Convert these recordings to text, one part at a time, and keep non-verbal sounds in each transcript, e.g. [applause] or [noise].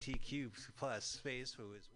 TQ plus space who is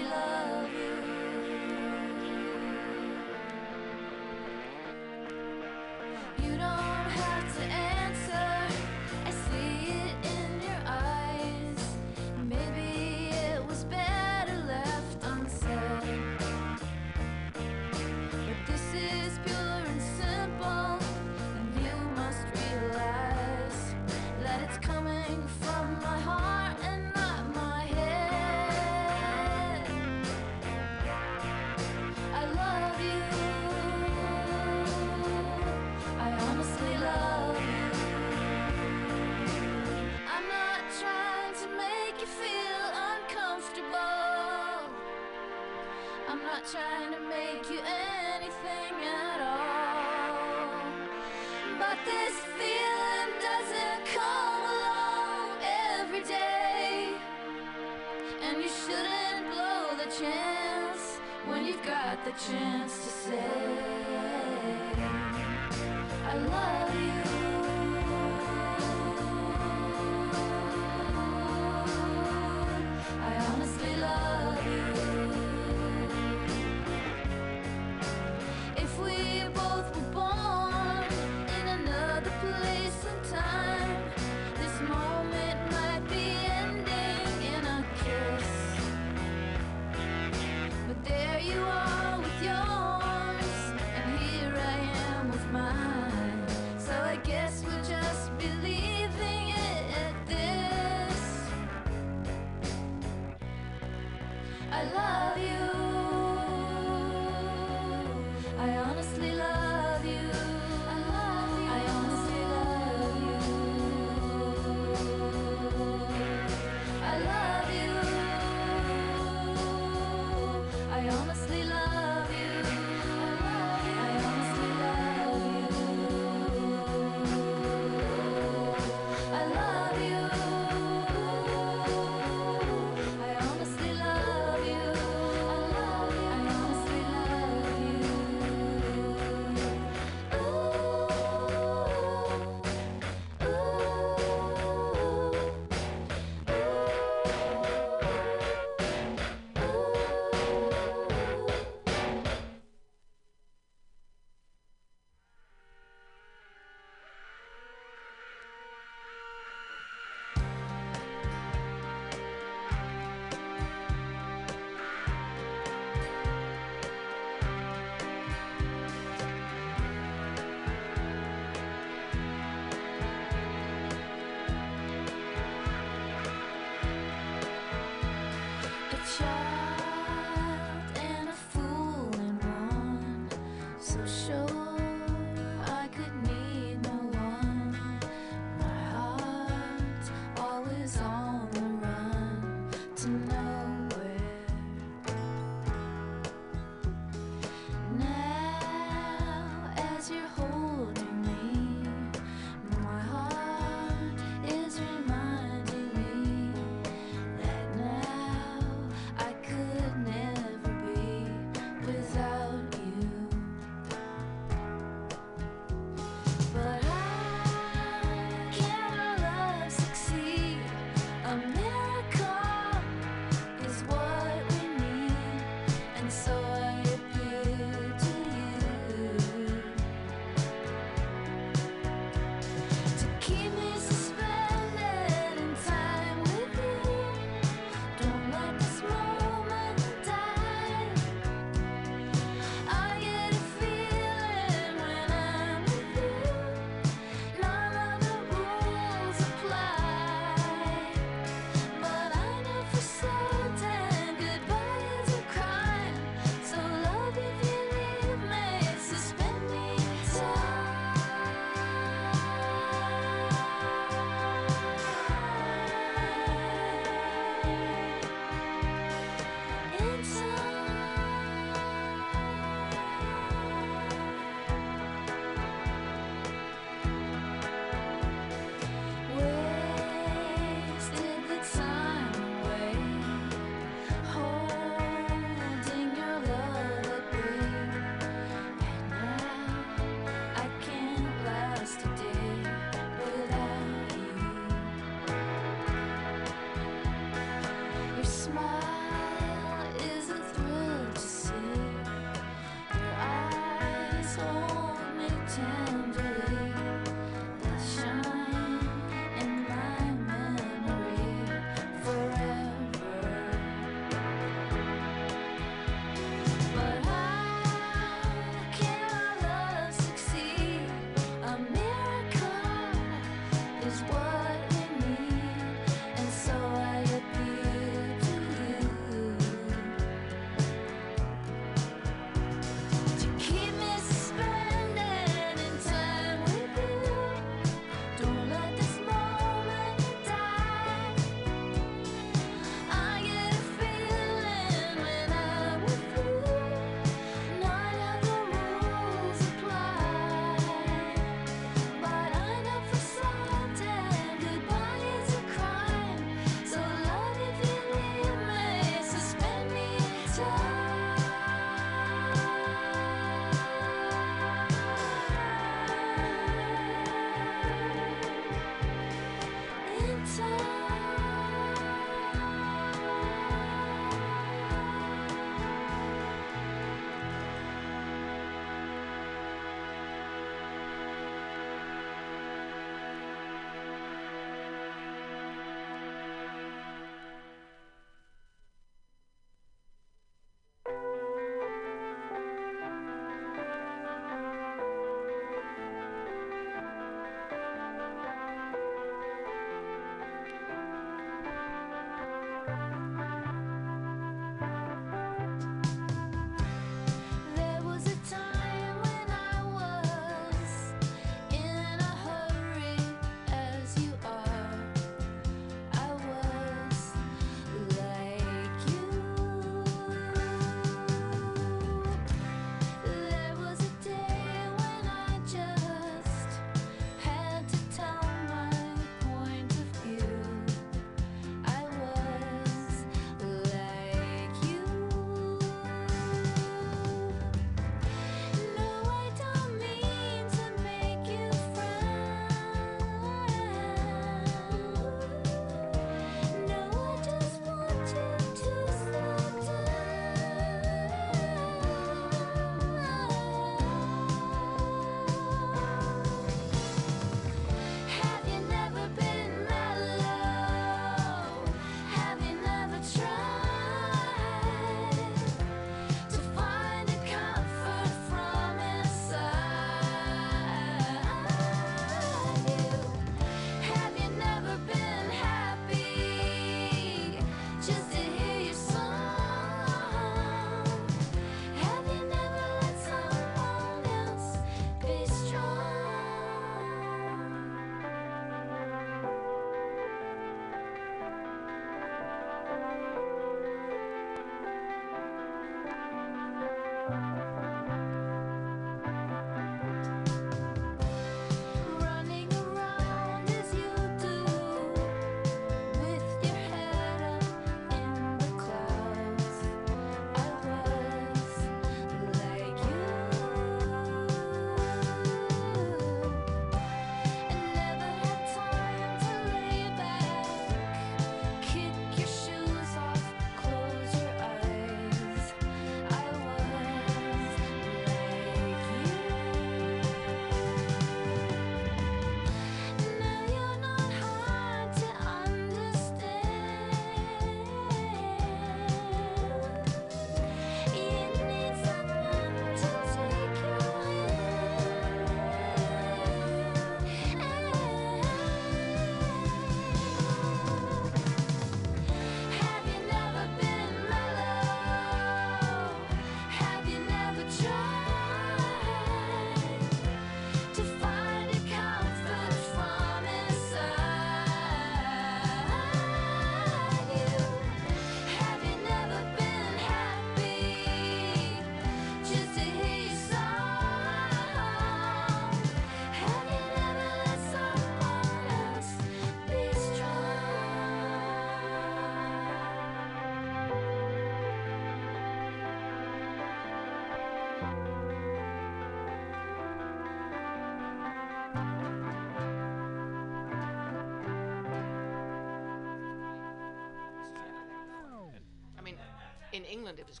in England, it was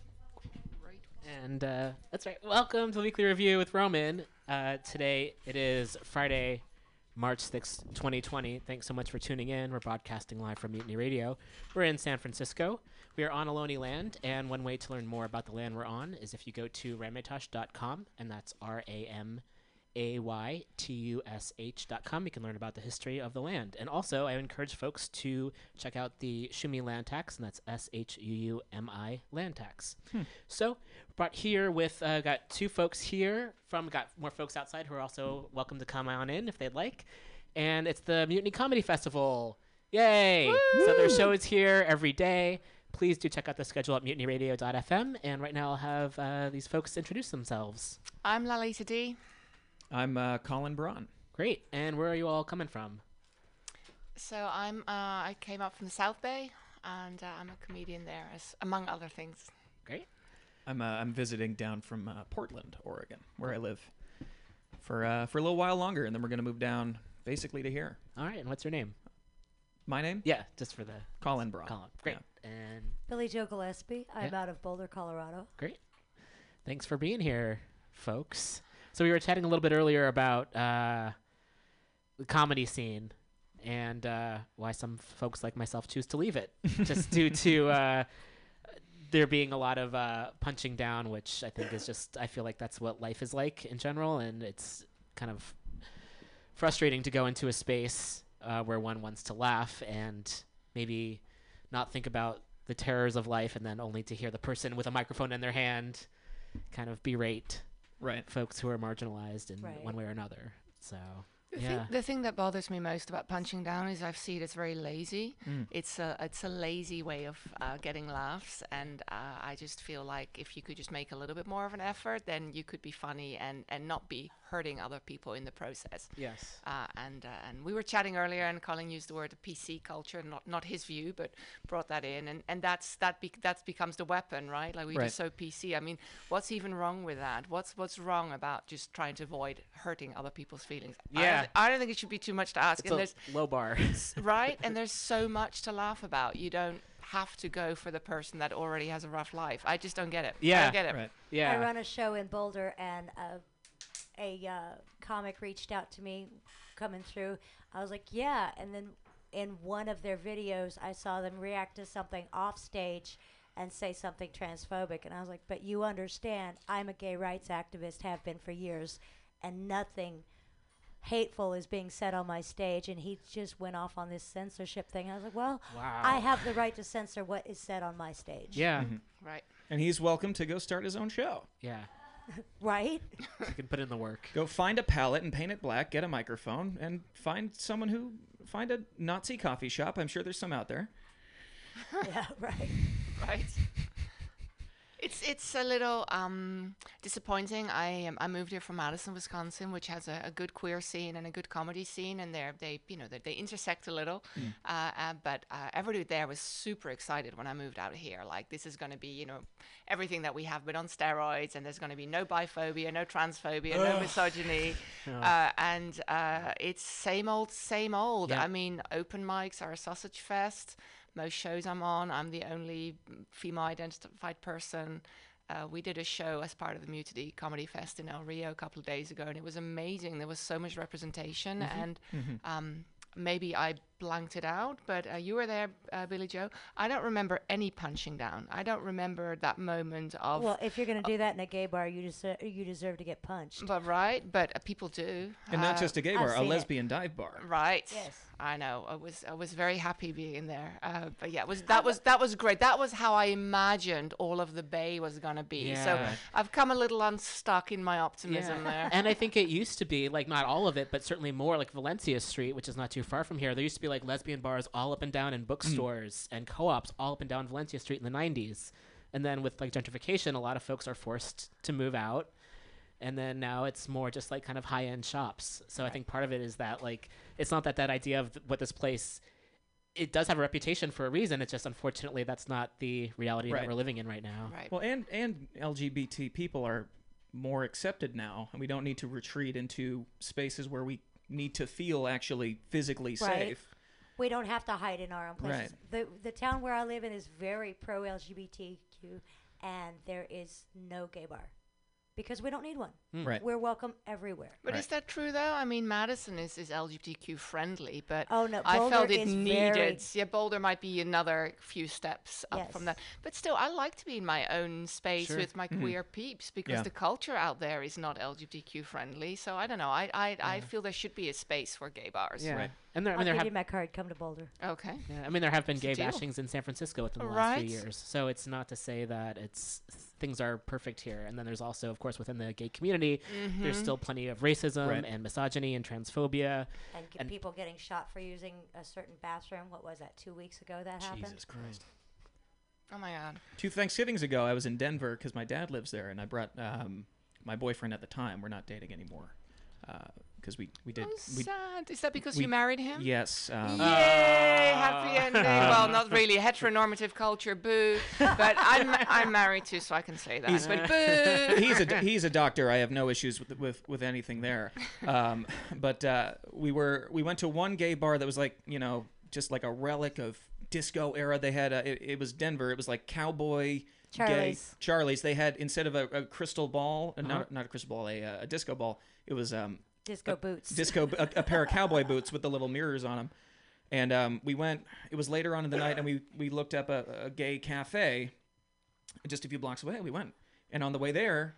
great. And uh, that's right. Welcome to the weekly review with Roman. Uh, today it is Friday, March 6th, 2020. Thanks so much for tuning in. We're broadcasting live from Mutiny Radio. We're in San Francisco. We are on Ohlone land, and one way to learn more about the land we're on is if you go to ramaytush.com, and that's R A M Y T U S H.com. You can learn about the history of the land. And also, I encourage folks to check out the Shuumi Land Tax, and that's S H U U M I Land Tax. So, brought here with, uh, got two folks here from, got more folks outside who are also welcome to come on in if they'd like. And it's the Mutiny Comedy Festival. Yay! So their show is here every day. Please do check out the schedule at mutinyradio.fm. And right now I'll have uh, these folks introduce themselves. I'm Lalita D. I'm uh, Colin Braun. Great. And where are you all coming from? So I'm uh, I came up from the South Bay, and uh, I'm a comedian there, as among other things. Great. I'm uh, I'm visiting down from uh, Portland, Oregon, where I live, for uh, for a little while longer, and then we're gonna move down basically to here. All right. And what's your name? My name? Yeah, just for the Colin Braun. column. Great. Yeah. And Billy Joe Gillespie. I'm Yeah. out of Boulder, Colorado. great. Thanks for being here, folks. So we were chatting a little bit earlier about uh, the comedy scene and uh, why some folks like myself choose to leave it, [laughs] just due to uh, there being a lot of uh, punching down, which I think is just I feel like that's what life is like in general, and it's kind of frustrating to go into a space uh, where one wants to laugh and maybe not think about the terrors of life, and then only to hear the person with a microphone in their hand kind of berate Right. folks who are marginalized in Right. one way or another. So The, yeah, thing, the thing that bothers me most about punching down is I see it as very lazy. Mm. It's a it's a lazy way of uh, getting laughs, and uh, I just feel like if you could just make a little bit more of an effort, then you could be funny and and not be hurting other people in the process. yes, Uh, and uh, and we were chatting earlier, and Colin used the word PC culture, not not his view, but brought that in, and and that's that be, that becomes the weapon, right? Like we Right. just so PC. I mean, what's even wrong with that? What's what's wrong about just trying to avoid hurting other people's feelings? I don't, Yeah. I don't think it should be too much to ask. it's and a there's low bar. right, and there's so much to laugh about. You don't have to go for the person that already has a rough life. I just don't get it. I Yeah. don't get it. Right. yeah, I run a show in Boulder, and uh, a uh, comic reached out to me coming through. I was like, yeah. And then in one of their videos, I saw them react to something off stage and say something transphobic. And I was like, but you understand, I'm a gay rights activist, have been for years, and nothing hateful is being said on my stage. And he just went off on this censorship thing. I was like, well, wow. I have the right to censor what is said on my stage. yeah, Right. And he's welcome to go start his own show. yeah. [laughs] Right? You can put in the work. Go find a palette and paint it black. Get a microphone and find someone who find a Nazi coffee shop. I'm sure there's some out there. [laughs] yeah, right. right? [laughs] It's it's a little um, disappointing. I um, I moved here from Madison, Wisconsin, which has a, a good queer scene and a good comedy scene, and they they you know they, they intersect a little. Uh, uh, but uh, everybody there was super excited when I moved out here. Like this is going to be you know everything that we have, but on steroids, and there's going to be no biphobia, no transphobia, no misogyny, [laughs] uh, and uh, it's same old, same old. Yeah. I mean, open mics are a sausage fest most shows I'm on, I'm the only female identified person. Uh, we did a show as part of the Mutiny Comedy Fest in El Rio a couple of days ago, and it was amazing. There was so much representation, and um, maybe I blanked it out, but uh, you were there, uh, Billy Joe. I don't remember any punching down. I don't remember that moment of. Well, if you're gonna do that in a gay bar, you deserve you deserve to get punched. but right, but uh, people do, And not Uh, just a gay I've bar, a seen it. lesbian dive bar. Right. Yes. I know. I was I was very happy being there. Uh, but yeah, it was that was that was great. That was how I imagined all of the bay was gonna be. Yeah. So I've come a little unstuck in my optimism there. and I think it used to be like not all of it, but certainly more like Valencia Street, which is not too far from here. There used to be like lesbian bars all up and down and hmm. bookstores and co-ops all up and down Valencia Street in the '90s. And then with like gentrification, a lot of folks are forced to move out. And then now it's more just like kind of high end shops. So I think part of it is that like it's not that that idea of th- what this place it does have a reputation for a reason. It's just unfortunately that's not the reality Right. that we're living in right now. right. Well, and and LGBT people are more accepted now, and we don't need to retreat into spaces where we need to feel actually physically Right. safe. We don't have to hide in our own places. Right. The the town where I live in is very pro LGBTQ, and there is no gay bar because we don't need one. Mm. Right. We're welcome everywhere. But Right. is that true though? I mean, Madison is, is LGBTQ friendly, but Oh, no, I felt Boulder it is needed. very- Yeah, Boulder might be another few steps up from that. But still, I like to be in my own space Sure. with my mm-hmm. queer peeps because Yeah. the culture out there is not LGBTQ friendly. So I don't know. I I, I feel there should be a space for gay bars. Yeah. Right. And there, I I'll there give have, you my card. Come to Boulder. Okay. yeah, I mean, there have been gay deal. bashings in San Francisco within the last few years. So it's not to say that it's things are perfect here. And then there's also, of course, within the gay community, there's still plenty of racism Right. and misogyny and transphobia. And, And- people getting shot for using a certain bathroom. What was that? Two weeks ago that happened. Jesus Christ. Oh my God. Two Thanksgivings ago, I was in Denver because my dad lives there, and I brought um, my boyfriend at the time. We're not dating anymore because we we did Oh, we sad. Is that because we- you married him? yes um, Yay! Happy ending. well, not really heteronormative culture, boo. But I'm I'm married too, so I can say that. but boo. [laughs] he's a he's a doctor. I have no issues with with, with anything there. Um, but uh, we were we went to one gay bar that was like you know just like a relic of disco era. They had a, it, it was Denver. It was like cowboy. Gay Charlie's. Charlie's. They had instead of a, a crystal ball, uh, not not a crystal ball, a, uh, a disco ball. It was um Disco boots. disco a, a pair of cowboy boots with the little mirrors on them. And um, we went. It was later on in the night, and we we looked up a, a gay cafe, just a few blocks away. We went, and on the way there,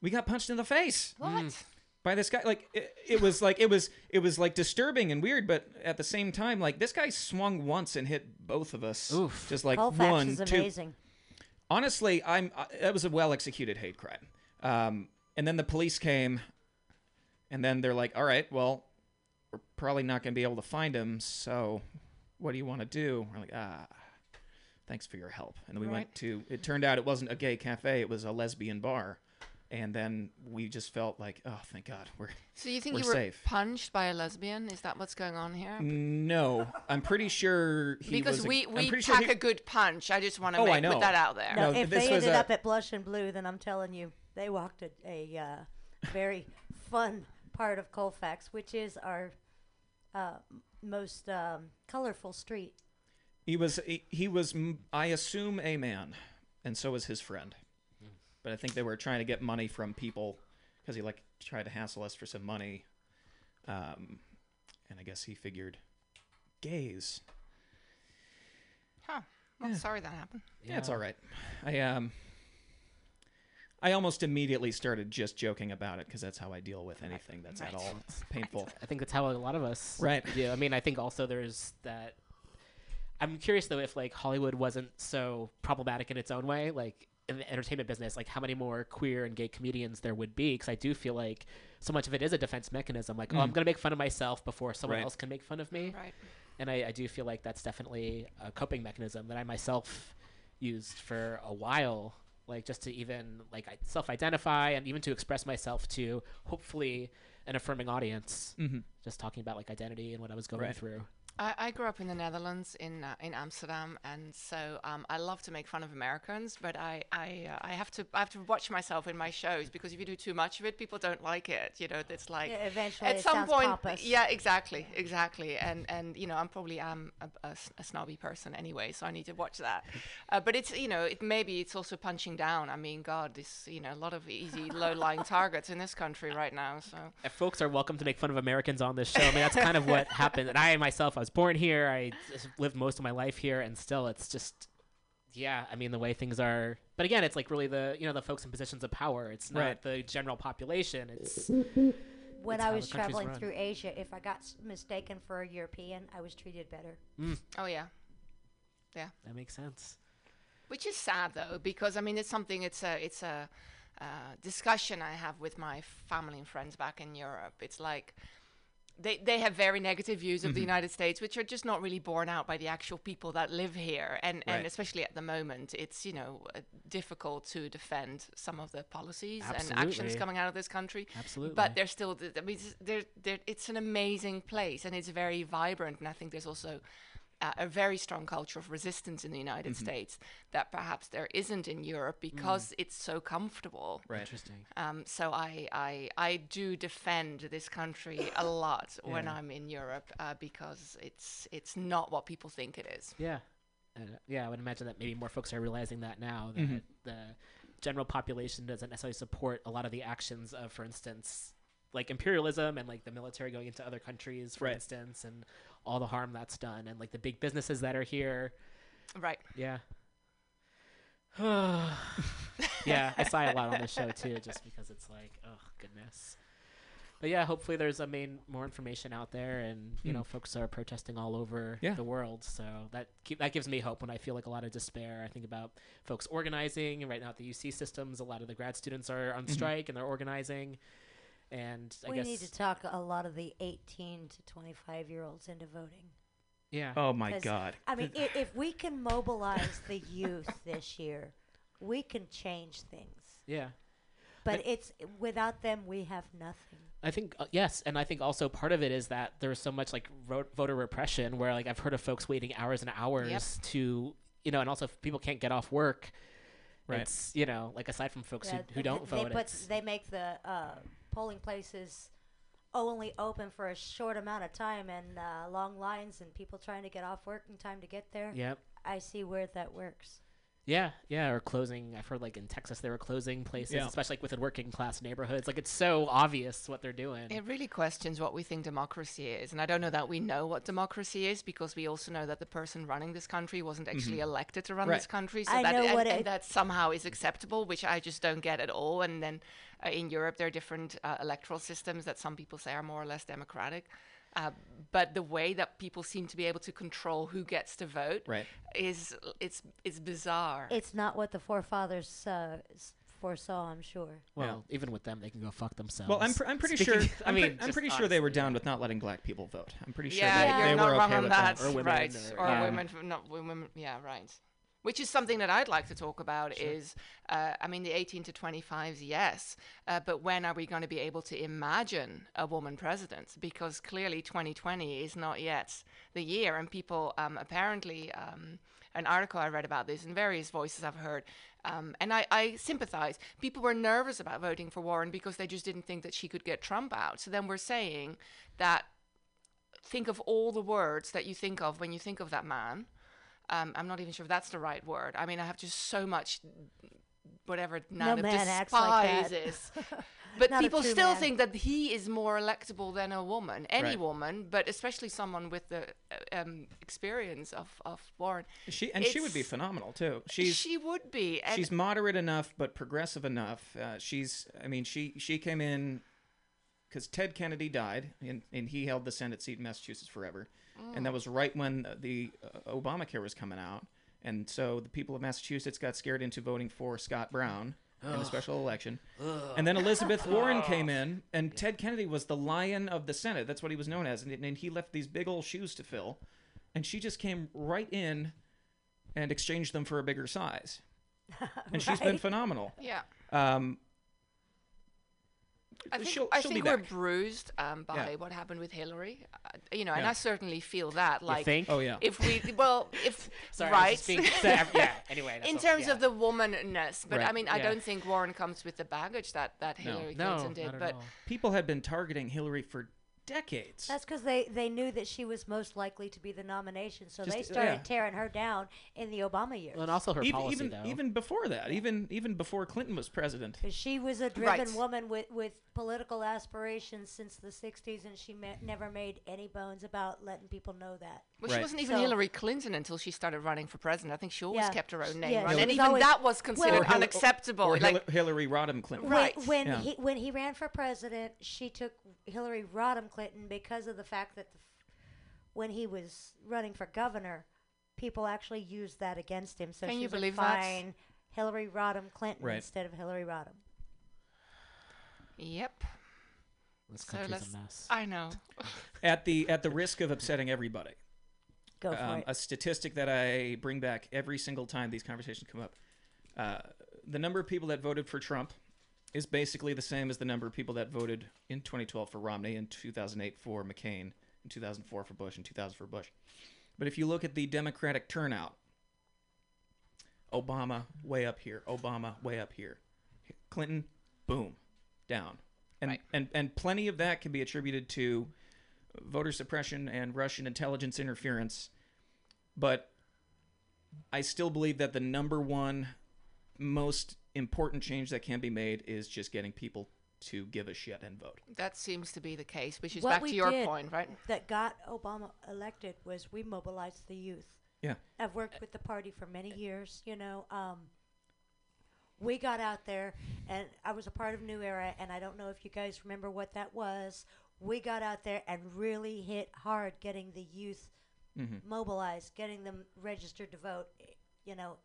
we got punched in the face What? by this guy. Like it, it was like it was it was like disturbing and weird, but at the same time, like this guy swung once and hit both of us. Oof. Just like Colfax one, is two. amazing. Honestly, I'm. Uh, that was a well executed hate crime. Um, and then the police came, and then they're like, "All right, well, we're probably not going to be able to find him. So, what do you want to do?" We're like, "Ah, thanks for your help." And then we went to. It turned out it wasn't a gay cafe; it was a lesbian bar. And then we just felt like, "Oh, thank God, we're." So you think We're you were safe. punched by a lesbian? Is that what's going on here? No, I'm pretty sure he because was. a- we I'm we pack sure he- a good punch. I just want to Oh, make put that out there. No, No, if this they was ended a- up at Blush and Blu, then I'm telling you, they walked a, a uh, very fun part of Colfax, which is our uh, most um, colorful street. He was he, he was m- I assume a man, and so was his friend. But I think they were trying to get money from people because he like tried to hassle us for some money. Um, and I guess he figured gays. Huh. Well, sorry that happened. Yeah, it's all right. I um I almost immediately started just joking about it because that's how I deal with anything that's at all [laughs] painful. I think that's how a lot of us Right. Yeah, I mean, I think also there's that. I'm curious though if like Hollywood wasn't so problematic in its own way, like in the entertainment business, like how many more queer and gay comedians there would be? Because I do feel like so much of it is a defense mechanism. Like, oh, I'm gonna make fun of myself before someone Right. else can make fun of me, Right. and I, I do feel like that's definitely a coping mechanism that I myself used for a while. Like just to even like self-identify and even to express myself to hopefully an affirming audience Mm-hmm. just talking about like identity and what I was going Right. through. I, I grew up in the Netherlands, in uh, in Amsterdam, and so um, I love to make fun of Americans. But I I, uh, I have to I have to watch myself in my shows because if you do too much of it, people don't like it. You know, it's like Yeah, eventually at it some point, pompous. yeah, exactly, exactly. And and you know, I'm probably am a, a s- a snobby person anyway, so I need to watch that. Uh, but it's you know, it maybe it's also punching down. I mean, God, this you know, a lot of easy low-lying [laughs] targets in this country right now. So If folks are welcome to make fun of Americans on this show. I mean, that's kind of what happened. And I myself, I was born here. I lived most of my life here, and still, it's just, yeah. I mean, the way things are. But again, it's like really the you know the folks in positions of power. It's not Right. the general population. It's When It's I was traveling run. through Asia, if I got mistaken for a European, I was treated better. oh yeah, yeah. that makes sense. Which is sad though, because I mean it's something. It's a it's a uh, discussion I have with my family and friends back in Europe. It's like they they have very negative views of the United States, which are just not really borne out by the actual people that live here, and and especially at the moment, it's you know uh, difficult to defend some of the policies and actions coming out of this country. Absolutely. But they're still. I mean, it's- they're, they're, it's an amazing place, and it's very vibrant. And I think there's also a very strong culture of resistance in the United Mm-hmm. States that perhaps there isn't in Europe because it's so comfortable. Right. Interesting. Um, so I, I I do defend this country a [coughs] lot when I'm in Europe uh, because it's it's not what people think it is. Yeah. Uh, yeah, I would imagine that maybe more folks are realizing that now that Mhm. the general population doesn't necessarily support a lot of the actions of, for instance, like imperialism and like the military going into other countries, for Right. instance, and all the harm that's done, and like the big businesses that are here. Right. Yeah. [sighs] yeah, I sigh a lot on the show too, just because it's like, oh goodness. But yeah, hopefully there's a main more information out there, and you Mm. know, folks are protesting all over Yeah. the world. So that keep, that gives me hope when I feel like a lot of despair. I think about folks organizing, and right now at the UC systems, a lot of the grad students are on Mhm. strike and they're organizing. And I we guess need to talk a lot of the 18 to 25 year olds into voting. yeah, Oh my God. I mean, [laughs] if, if we can mobilize the youth [laughs] this year, we can change things. yeah. But But- it's without them, we have nothing. I think uh, yes, and I think also part of it is that there's so much like ro- voter repression, where like I've heard of folks waiting hours and hours to, you know, and also if people can't get off work. Right. It's you know like aside from folks Yeah, who, who th- don't they vote, put it's, they make the uh, polling places only open for a short amount of time and uh, long lines and people trying to get off work in time to get there. yep, I see where that works. Yeah, yeah, or closing. I've heard like in Texas they were closing places, Yeah. especially like within working class neighborhoods. Like it's so obvious what they're doing. It really questions what we think democracy is. And I don't know that we know what democracy is because we also know that the person running this country wasn't actually elected to run Right. this country. So I that, know and, what and that somehow is acceptable, which I just don't get at all. And then uh, in Europe, there are different uh, electoral systems that some people say are more or less democratic. Uh, but the way that people seem to be able to control who gets to vote Right. is it's it's bizarre. It's not what the forefathers uh, foresaw, I'm sure. well, even with them, they can go fuck themselves. Well, I'm, pr- I'm pretty Speaking- sure. [laughs] I I'm, pre- mean, I'm just pretty sure they were down with not letting black people vote. I'm pretty sure yeah, they, you're they not were wrong okay on with that, that. Or women, right? or- Or, yeah. women, not women. Yeah, right. Which is something that I'd like to talk about. Is uh, I mean, the 18 to 25s, yes, uh, but when are we going to be able to imagine a woman president? Because clearly, 2020 is not yet the year, and people um, apparently. Um, an article I read about this and various voices I've heard. Um, and I, I sympathize. People were nervous about voting for Warren because they just didn't think that she could get Trump out. So then we're saying that think of all the words that you think of when you think of that man. Um, I'm not even sure if that's the right word. I mean, I have just so much, whatever No Nana man acts like that. despises. [laughs] But Not people still man. think that he is more electable than a woman, any Right. woman, but especially someone with the uh, um, experience of, of Warren. She and she would be phenomenal too. She's she would be. And she's moderate enough but progressive enough. Uh, she's I mean she she came in because Ted Kennedy died and, and he held the Senate seat in Massachusetts forever, and that was right when the uh, Obamacare was coming out, and so the people of Massachusetts got scared into voting for Scott Brown. In the special election, and then Elizabeth Warren came in, and Ted Kennedy was the lion of the Senate. That's what he was known as, and, and he left these big old shoes to fill, and she just came right in, and exchanged them for a bigger size. [laughs] And she's been phenomenal. yeah. Um, I think, she'll- I she'll think we're back. bruised um, by Yeah. what happened with Hillary. Uh, you know, and Yeah. I certainly feel that. You Like, think? oh yeah, if we, well, if [laughs] Sorry, I was right, just being- yeah. Anyway, that's [laughs] in all- terms yeah. of the womanness. But I mean, I Yeah. don't think Warren comes with the baggage that that Hillary no, Clinton did. not at but all. people had been targeting Hillary for decades. That's because they, they knew that she was most likely to be the nomination, so Just- they started yeah. tearing her down in the Obama years. And also her even policy even, though. even before that, even even before Clinton was president. Because she was a driven Right. woman with, with political aspirations since the 60s, and she ma- never made any bones about letting people know that. well, she wasn't even So- Hillary Clinton until she started running for president. I think she always Yeah. kept her own name, Yeah, right? And even always- that was considered Well- unacceptable. Or like, Hillary, Hillary Rodham Clinton. Right. When, when Yeah. he when he ran for president, she took Hillary Rodham Clinton because of the fact that the, f- when he was running for governor, people actually used that against him. So Can she you was like, believe that? fine, Hillary Rodham Clinton Right. instead of Hillary Rodham. yep. this So country's let's- a mess. I know. [laughs] At the at the risk of upsetting everybody, Go for um, it. a statistic that I bring back every single time these conversations come up: uh, the number of people that voted for Trump is basically the same as the number of people that voted in 2012 for Romney, in 2008 for McCain, in 2004 for Bush, in 2000 for Bush. But if you look at the Democratic turnout, Obama way up here, Obama way up here, Clinton, boom, down, and Right. and and plenty of that can be attributed to voter suppression and Russian intelligence interference, but I still believe that the number one most important change that can be made is just getting people to give a shit and vote. That seems to be the case, which is What back to your did point, right? That got Obama elected was we mobilized the youth. Yeah. I've worked with the party for many years, you know. Um, we got out there, and I was a part of New Era, and I don't know if you guys remember what that was. We got out there and really hit hard getting the youth Mm-hmm. mobilized, getting them registered to vote, you know,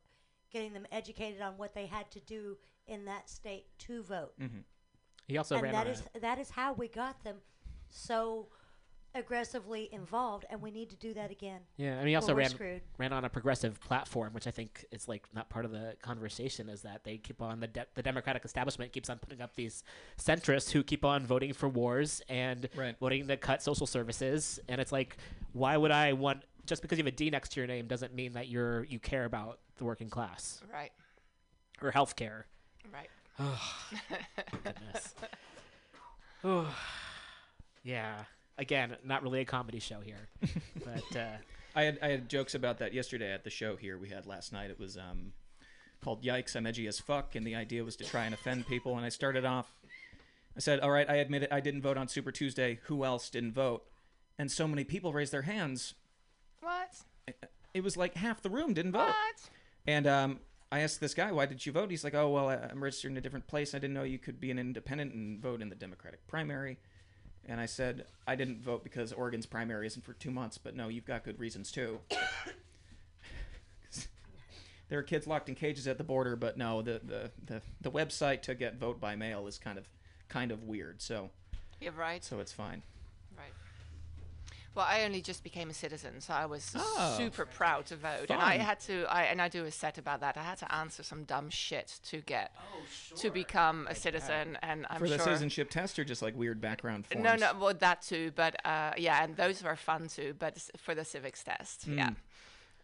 getting them educated on what they had to do in that state to vote. Mm-hmm. He also and ran that on is a, that is how we got them so aggressively involved, and we need to do that again. yeah, and he also ran screwed. ran on a progressive platform, which I think is like not part of the conversation. Is that they keep on the de- the Democratic establishment keeps on putting up these centrists who keep on voting for wars and Right. voting to cut social services, and it's like, why would I want just because you have a D next to your name doesn't mean that you're you care about the working class Right, or health care. right. [sighs] Goodness. Ooh. yeah. Again, not really a comedy show here, [laughs] but uh, I had I had jokes about that yesterday at the show here we had last night. It was um, called "Yikes, I'm edgy as fuck," and the idea was to try and offend people. And I started off, I said, "All right, I admit it. I didn't vote on Super Tuesday. Who else didn't vote?" And so many people raised their hands. What? It was like half the room didn't vote. What? And um, I asked this guy, "Why did you vote?" He's like, "Oh, well, I'm registered in a different place. I didn't know you could be an independent and vote in the Democratic primary." And I said, "I didn't vote because Oregon's primary isn't for two months, but no, you've got good reasons too." [laughs] there are kids locked in cages at the border, but no, the, the, the, the website to get vote by mail is kind of kind of weird. So You're right. so it's fine. Well, I only just became a citizen, so I was Oh. super proud to vote, and I had to. I and I do a set about that. I had to answer some dumb shit to get to become a citizen, and I'm For the sure. citizenship test or just like weird background forms? no, no, well that too, but uh, yeah, and those were fun too. But for the civics test, yeah.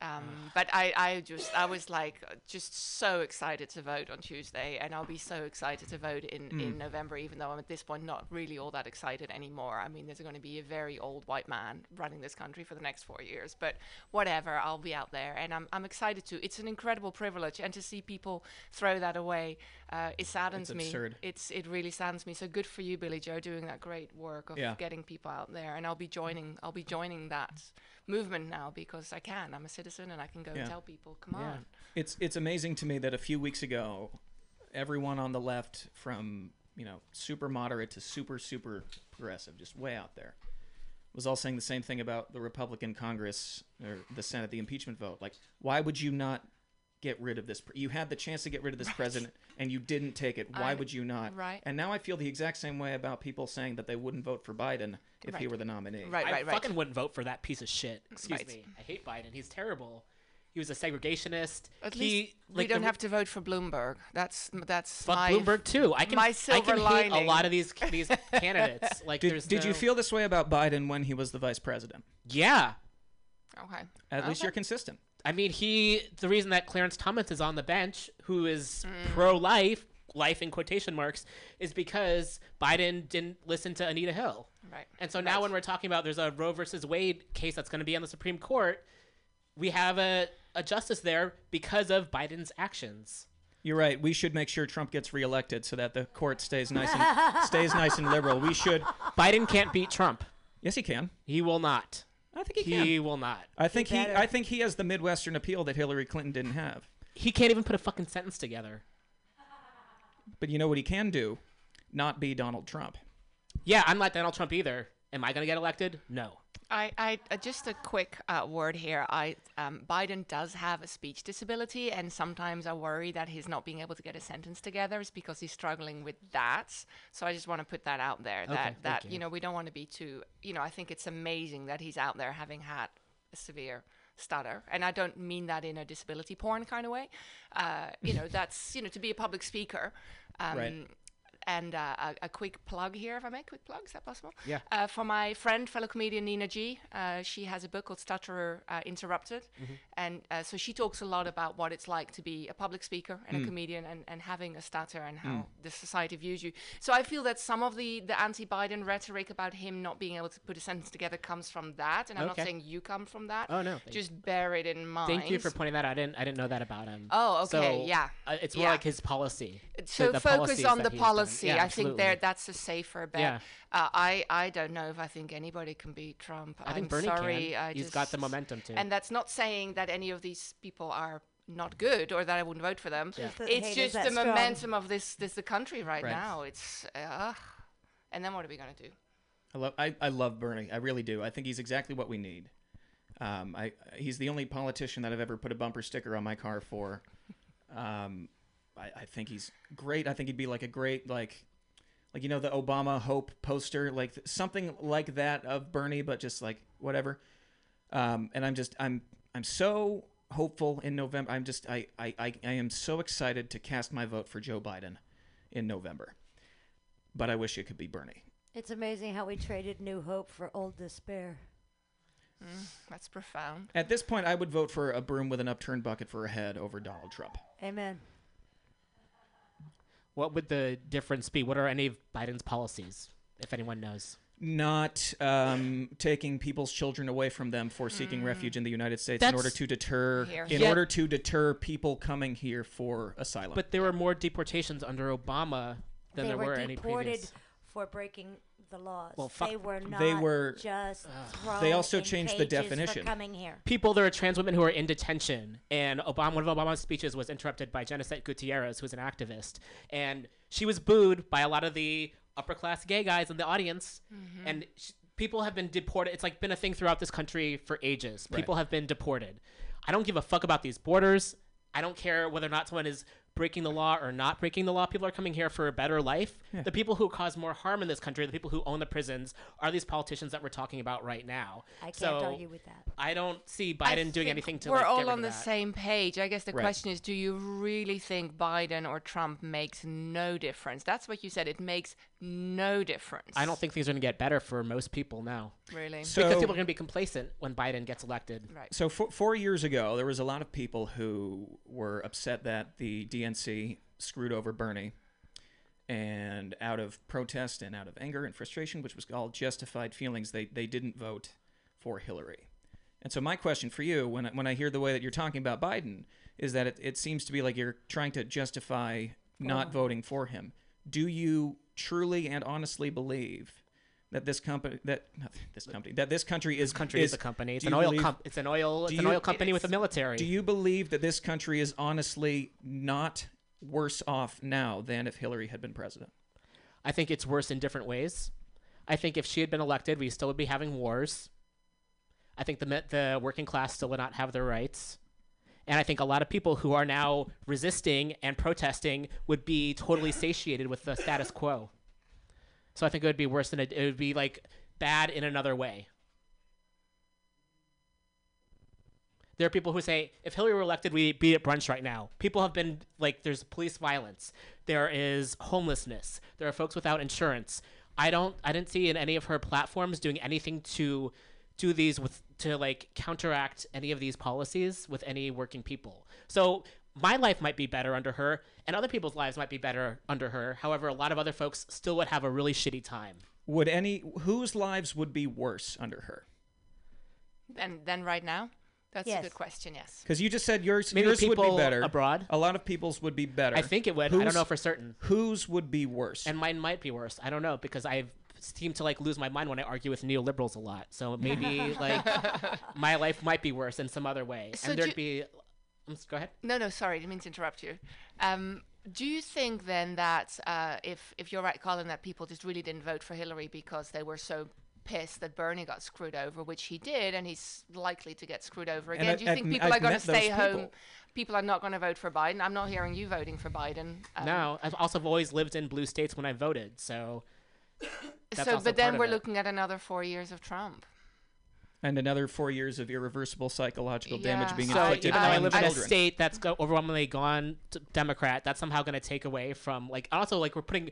Um, but I, I just, I was like, uh, just so excited to vote on Tuesday, and I'll be so excited to vote in, in November, even though I'm at this point not really all that excited anymore. I mean, there's going to be a very old white man running this country for the next four years, but whatever, I'll be out there, and I'm, I'm excited to. It's an incredible privilege, and to see people throw that away, uh, it saddens It's me. absurd. It's, it really saddens me. So good for you, Billy Joe, doing that great work of Yeah. getting people out there, and I'll be joining, I'll be joining that movement now because I can. I'm a citizen and I can go Yeah. tell people, come Yeah. on. It's it's amazing to me that a few weeks ago, everyone on the left, from you know super moderate to super super progressive, just way out there, was all saying the same thing about the Republican Congress or the Senate, the impeachment vote. Like, why would you not get rid of this? Pre- you had the chance to get rid of this president, and you didn't take it. Why I- would you not? right. And now I feel the exact same way about people saying that they wouldn't vote for Biden if he were the nominee. Right, I right, right. fucking wouldn't vote for that piece of shit. Excuse Right. me. I hate Biden. He's terrible. He was a segregationist. At he, least we like, the don't re- have to vote for Bloomberg. That's that's Fuck my Bloomberg too. I can my I silver can hate a lot of these these [laughs] candidates. Like, Did, there's did you feel this way about Biden when he was the vice president? Yeah. Okay. At least you're consistent. I mean, he. The reason that Clarence Thomas is on the bench, who is Mm. pro-life, life in quotation marks, is because Biden didn't listen to Anita Hill. Right. And so now, Right. when we're talking about there's a Roe versus Wade case that's going to be on the Supreme Court, we have a, a justice there because of Biden's actions. You're right. We should make sure Trump gets reelected so that the court stays nice and [laughs] stays nice and liberal. We should. Biden can't beat Trump. Yes, he can. He will not. I think he can. He will not. I think he. better. I think he has the Midwestern appeal that Hillary Clinton didn't have. He can't even put a fucking sentence together. But you know what he can do? Not be Donald Trump. Yeah, I'm not Donald Trump either. Am I going to get elected? No. I, I uh, just a quick uh, word here. I um, Biden does have a speech disability, and sometimes I worry that he's not being able to get a sentence together is because he's struggling with that. So I just want to put that out there. That thank that you. you know we don't want to be too. You know I think it's amazing that he's out there having had a severe stutter, and I don't mean that in a disability porn kind of way. Uh, you know that's you know to be a public speaker. Um, Right. And uh, a, a quick plug here, if I may, quick plug, is that possible? Yeah. Uh, for my friend, fellow comedian Nina G. Uh, she has a book called Stutterer uh, Interrupted, and uh, so she talks a lot about what it's like to be a public speaker and a comedian, and, and having a stutter and how the society views you. So I feel that some of the the anti-Biden rhetoric about him not being able to put a sentence together comes from that, and I'm Okay. not saying you come from that. Oh, no, just bear it in mind. Thank you for pointing that out. I didn't I didn't know that about him. Oh, okay, So, yeah. uh, it's more Yeah. like his policy. so the- the focus on the he's done. policy. Yeah, I think there that's a safer bet. Yeah. Uh, I I don't know if I think anybody can beat Trump. I think am Bernie sorry. can. I He's just, got the momentum to. And that's not saying that any of these people are not good or that I wouldn't vote for them. Just It's hate just the strong. momentum of this this the country right, Right. now. It's uh, and then what are we gonna do? I love I, I love Bernie. I really do. I think he's exactly what we need. Um, I he's the only politician that I've ever put a bumper sticker on my car for. Um, I, I think he's great. I think he'd be like a great like like you know the Obama Hope poster, like th- something like that of Bernie, but just like whatever. Um, and I'm just I'm I'm so hopeful in November. I'm just I, I, I, I am so excited to cast my vote for Joe Biden in November. But I wish it could be Bernie. It's amazing how we traded new hope for old despair. That's profound. At this point, I would vote for a broom with an upturned bucket for a head over Donald Trump. Amen. What would the difference be? What are any of Biden's policies, if anyone knows? Not um, taking people's children away from them for seeking refuge in the United States in order to deter Here. in Yeah. order to deter people coming here for asylum. But there were more deportations under Obama than they there were, were any deported previous. for breaking the laws. Well, fuck- they were not They were- just thrown They also in changed the definition. coming here. People, there are trans women who are in detention, and Obama, one of Obama's speeches was interrupted by Jennicet Gutierrez, who's an activist, and she was booed by a lot of the upper class gay guys in the audience, mm-hmm. and sh- people have been deported. It's like been a thing throughout this country for ages. People have been deported. I don't give a fuck about these borders. I don't care whether or not someone is breaking the law or not breaking the law. People are coming here for a better life. The people who cause more harm in this country, the people who own the prisons, are these politicians that we're talking about right now. I can't so argue with that. I don't see I Biden doing anything to We're like, all get rid on the that. same page. I guess the Right. question is, do you really think Biden or Trump makes no difference? That's what you said. It makes no difference. I don't think things are going to get better for most people now. really. So- because people are going to be complacent when Biden gets elected. right. So four, four years ago, there was a lot of people who were upset that the DNC screwed over Bernie, and out of protest and out of anger and frustration, which was all justified feelings, they they didn't vote for Hillary. And so my question for you, when I, when I hear the way that you're talking about Biden, is that it, it seems to be like you're trying to justify not oh. voting for him. Do you truly and honestly believe that this company that not this company that this country is Country is, a company. It's an oil. believe- Com- it's an oil. do It's an oil company with a military. Do you believe that this country is honestly not worse off now than if Hillary had been president? I think it's worse in different ways. I think if she had been elected, we still would be having wars. I think the the working class still would not have their rights. And I think a lot of people who are now resisting and protesting would be totally satiated with the status quo. So I think it would be worse than it, it would be like bad in another way. There are people who say if Hillary were elected, we'd be at brunch right now. People have been like, there's police violence, there is homelessness, there are folks without insurance. I don't, I didn't see in any of her platforms doing anything to do these with to like counteract any of these policies with any working people. So my life might be better under her, and other people's lives might be better under her. However, a lot of other folks still would have a really shitty time. Would any whose lives would be worse under her? And then right now, that's a good question. Yes. Because you just said yours Maybe yours would be people better. abroad? A lot of people's would be better. I think it would. I don't know for certain. Whose would be worse? and mine might be worse. I don't know because I seem to like lose my mind when I argue with neoliberals a lot. So maybe [laughs] like my life might be worse in some other way, So and there'd do- be. Um, go ahead. No, no, sorry, I didn't mean to interrupt you. Um, do you think then that uh, if if you're right, Colin, that people just really didn't vote for Hillary because they were so pissed that Bernie got screwed over, which he did, and he's likely to get screwed over again? I- do you think I've- people I've are going to those stay home? people. People are not going to vote for Biden. I'm not hearing you voting for Biden. Um, no, I've also always lived in blue states when I voted, so. That's So, also but then part of we're it. looking at another four years of Trump. and another four years of irreversible psychological damage being So So inflicted even though I on live in a children. state that's go- overwhelmingly gone to Democrat, that's somehow going to take away from like also like we're putting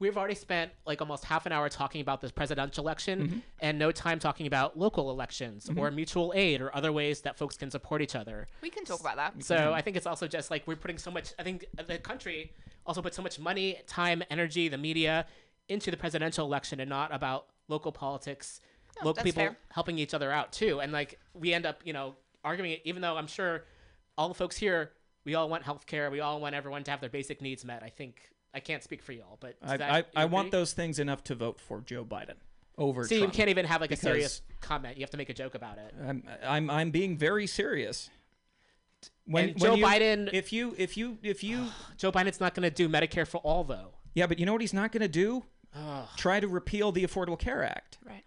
we've already spent like almost half an hour talking about this presidential election Mm-hmm. and no time talking about local elections or mutual aid or other ways that folks can support each other. We can talk about that. So I think it's also just like we're putting so much. I think the country also put so much money, time, energy, the media into the presidential election, and not about local politics, oh, local people fair. helping each other out too. And like we end up, you know, arguing it. Even though I'm sure all the folks here, we all want health care, we all want everyone to have their basic needs met. I think I can't speak for y'all, but I, I, I want those things enough to vote for Joe Biden over See, Trump. you can't even have like a serious comment. You have to make a joke about it. I'm, I'm I'm being very serious. When, when Joe you- Biden- if you if you if you [sighs] Joe Biden's not going to do Medicare for all, though. yeah, but you know what he's not going to do? Try to repeal the Affordable Care Act. Right.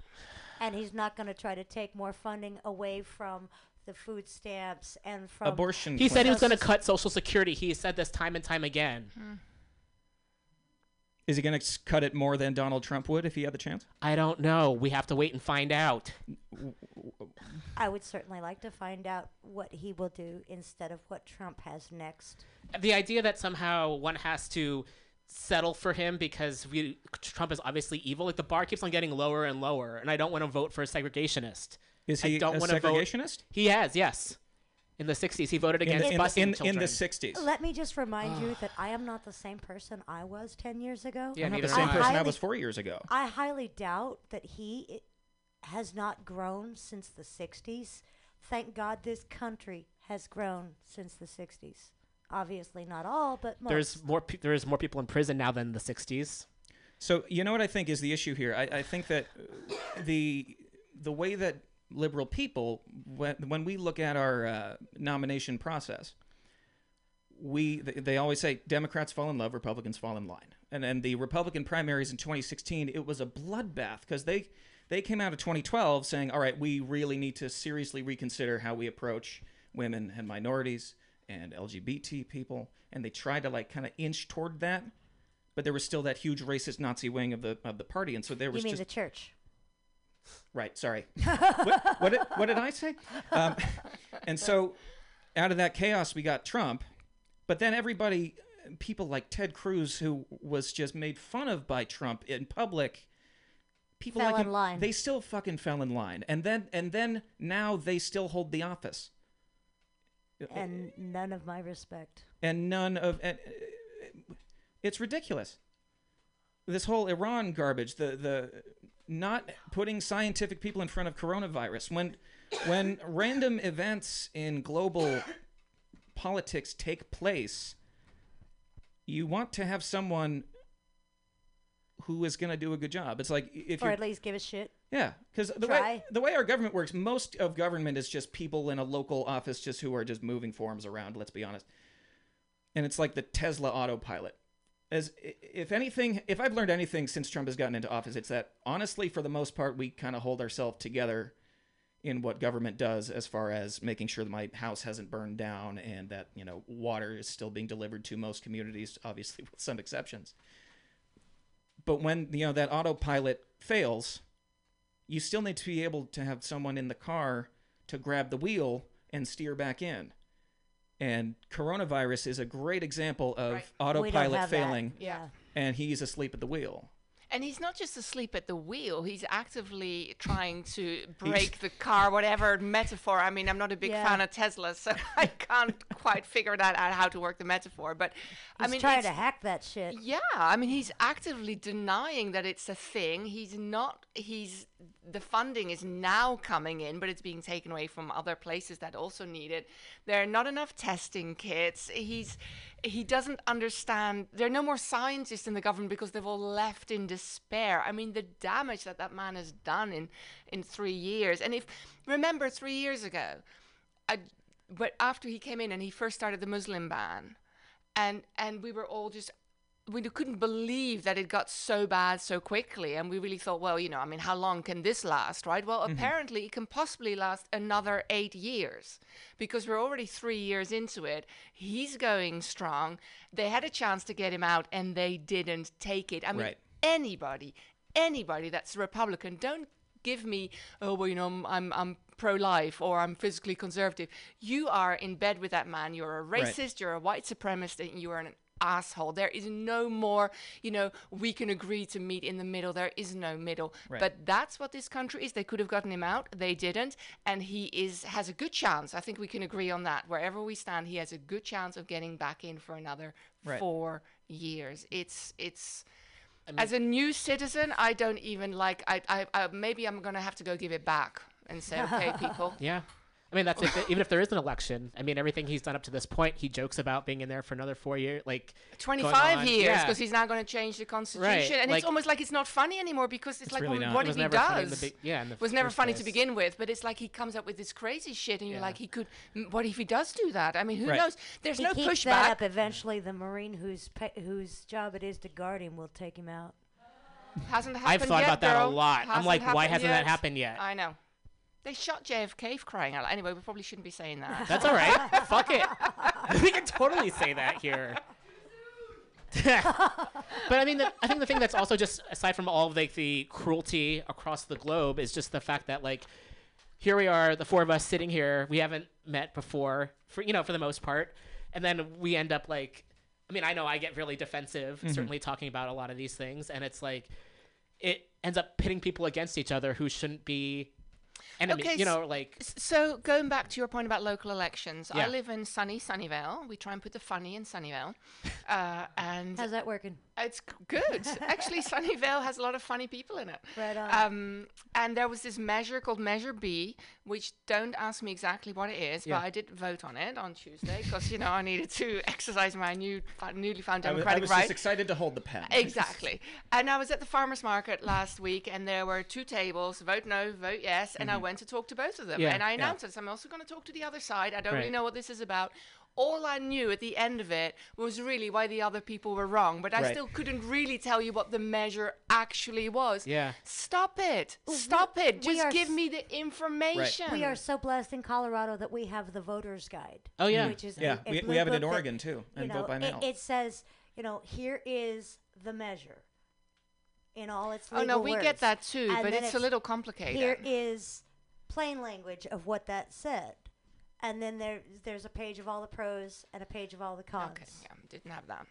And he's not going to try to take more funding away from the food stamps and from Abortion. He said he was going to cut Social Security. He said this time and time again. Hmm. Is he going to cut it more than Donald Trump would if he had the chance? I don't know. We have to wait and find out. I would certainly like to find out what he will do instead of what Trump has next. The idea that somehow one has to settle for him because we, Trump is obviously evil. Like the bar keeps on getting lower and lower, and I don't want to vote for a segregationist. Is I he don't a wanna vote- segregationist? He has, yes. In the '60s, he voted In against the, in, busing the, in, children. in the 60s. Let me just remind you that I am not the same person I was 10 years ago. Yeah, I'm not the same I. person I was four years ago. I highly doubt that he has not grown since the 60s. Thank God this country has grown since the 60s. Obviously, not all, but most. There's more. Pe- there's more people in prison now than the '60s. So you know what I think is the issue here. I, I think that uh, the the way that liberal people, when when we look at our uh, nomination process, we they, they always say Democrats fall in love, Republicans fall in line. And and the Republican primaries in 2016, it was a bloodbath because they they came out of 2012 saying, all right, we really need to seriously reconsider how we approach women and minorities and LGBT people, and they tried to like kind of inch toward that but there was still that huge racist Nazi wing of the of the party, and so there you was mean just the church? right. Sorry, [laughs] what, what did what did I say? Um, and so out of that chaos, we got Trump, but then everybody, people like Ted Cruz, who was just made fun of by Trump in public. People Fell like in him, line. they still fucking fell in line, and then and then now they still hold the office, And none of my respect. and none of and, uh, it's ridiculous this whole iran garbage the the not putting scientific people in front of coronavirus when when random events in global politics take place you want to have someone who is going to do a good job it's like if Or you're at least give a shit. yeah, because the way the way our government works, most of government is just people in a local office just who are just moving forms around. Let's be honest, and it's like the Tesla autopilot. As if anything, if I've learned anything since Trump has gotten into office, it's that honestly, for the most part, we kind of hold ourselves together in what government does, as far as making sure that my house hasn't burned down and that you know water is still being delivered to most communities, obviously [laughs] with some exceptions. But when you know that autopilot fails, you still need to be able to have someone in the car to grab the wheel and steer back in. And coronavirus is a great example of Right. autopilot that. failing, Yeah. and he's asleep at the wheel. And he's not just asleep at the wheel, he's actively trying to break the car, whatever metaphor. I mean, I'm not a big Yeah. fan of Tesla, so [laughs] I can't quite figure that out how to work the metaphor. But I He's mean, trying to hack that shit. yeah, I mean, he's actively denying that it's a thing. He's not. He's the funding is now coming in, but it's being taken away from other places that also need it. There are not enough testing kits. He's he doesn't understand. There are no more scientists in the government because they've all left in despair. I mean, the damage that that man has done in in three years. And if remember three years ago, I, but after he came in and he first started the Muslim ban, and and we were all just we couldn't believe that it got so bad so quickly and we really thought well you know i mean how long can this last right? Well mm-hmm. apparently it can possibly last another eight years because we're already three years into it. He's going strong. They had a chance to get him out and they didn't take it. I mean Right. anybody anybody that's republican don't give me oh well you know i'm i'm, I'm pro-life or i'm physically conservative. You are in bed with that man. You're a Right. racist you're a white supremacist and you are an asshole. There is no more, you know, we can agree to meet in the middle. There is no middle. Right. But that's what this country is. They could have gotten him out. They didn't. And he is has a good chance. I think we can agree on that. Wherever we stand, he has a good chance of getting back in for another Right. four years. It's it's as a new citizen, I don't even like. I, I, I maybe I'm gonna have to go give it back and say, okay, [laughs] people. Yeah. I mean, that's if, even if there is an election. I mean, everything he's done up to this point, he jokes about being in there for another four years. Like, 25 on- years yeah. because he's not going to change the constitution and like- it's almost like it's not funny anymore because it's, like really well, what It if he never funny in does the big- yeah, in the was never first funny to begin with but it's like he comes up with this crazy shit and you're Yeah. like he could m- what if he does do that i mean who Right. knows there's he no keeps pushback that up. Eventually, the marine whose pa- whose job it is to guard him will take him out. hasn't happened I've thought yet, about that a girl. lot. I'm like, why hasn't that happened yet? i know they shot JFK for crying out loud. Anyway, we probably shouldn't be saying that. That's all right. [laughs] Fuck it. [laughs] we can totally say that here. [laughs] but I mean, the, I think the thing that's also just aside from all of like the cruelty across the globe is just the fact that like here we are, the four of us sitting here. We haven't met before, for you know, for the most part, and then we end up like. I mean, I know I get really defensive, mm-hmm. certainly talking about a lot of these things, and it's like it ends up pitting people against each other who shouldn't be enemies. Okay, you know, like So going back to your point about local elections, Yeah. I live in sunny Sunnyvale. We try and put the funny in Sunnyvale, uh, and How's that working? It's good. Actually, [laughs] Sunnyvale has a lot of funny people in it. Right on. Um, and there was this measure called Measure B, which don't ask me exactly what it is, Yeah. but I did vote on it on Tuesday because you know I needed to [laughs] exercise my new newly found I was, I was right. just excited to hold the pen. Exactly. And I was at the farmers market last week, and there were two tables vote no, vote yes. And I went to talk to both of them. Mm-hmm. Yeah, and I yeah. announced this. I'm also going to talk to the other side. I don't really know what this is about. All I knew at the end of it was really why the other people were wrong, but I Right. still couldn't really tell you what the measure actually was. Yeah. Stop it. Stop it. Just give me the information. We are so blessed in Colorado that we have the voters guide. Oh, yeah. which is Yeah, a- a we- we have it in book that, Oregon, too, you and know, vote by it- mail. It, says, you know, here is the measure in all its legal Oh no, we get that too, And but then it's, a little complicated. Here is plain language of what that said, and then there there's a page of all the pros and a page of all the cons. Okay, yeah, didn't have that.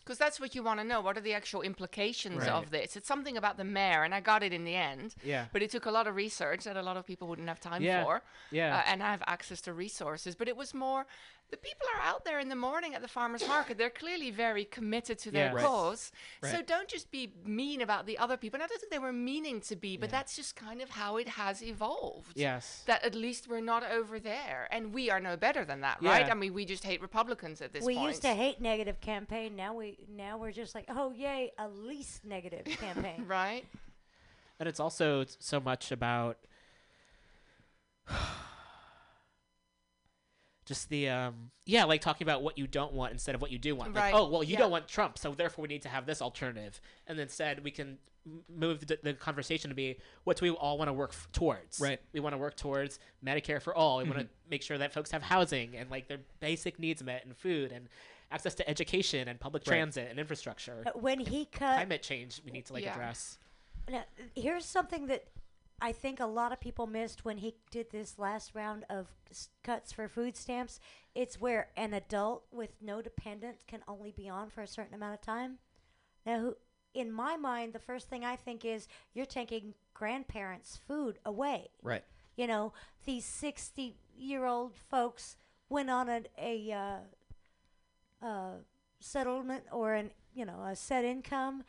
Because that's what you want to know. What are the actual implications Right. of this? It's something about the mayor, and I got it in the end. Yeah. But it took a lot of research that a lot of people wouldn't have time Yeah, for. yeah. Uh, and I have access to resources. But it was more the people are out there in the morning at the farmers market. They're clearly very committed to their Yeah. Right. cause. So don't just be mean about the other people. And I don't think they were meaning to be, but that's just kind of how it has evolved yes. that at least we're not over there and we are no better than that right i mean we just hate republicans at this point. we point used to hate negative campaign. Now we now we're just like, oh yay, a least negative [laughs] campaign. right And it's also so much about just the um yeah, like talking about what you don't want instead of what you do want. Like, Right, oh, well, you yeah. don't want Trump, so therefore we need to have this alternative. And instead we can move the, the conversation to be what do we all want to work f- towards? Right. We want to work towards Medicare for all. We want to make sure that folks have housing and like their basic needs met and food and access to education and public Right. transit and infrastructure. Uh, when he cut Climate change we need to like Yeah. address. Now, here's something that I think a lot of people missed when he did this last round of s- cuts for food stamps. It's where an adult with no dependents can only be on for a certain amount of time. Now, who- in my mind, the first thing I think is you're taking grandparents' food away. Right. You know, these 60 year old folks went on a, a uh, uh, settlement or an you know a set income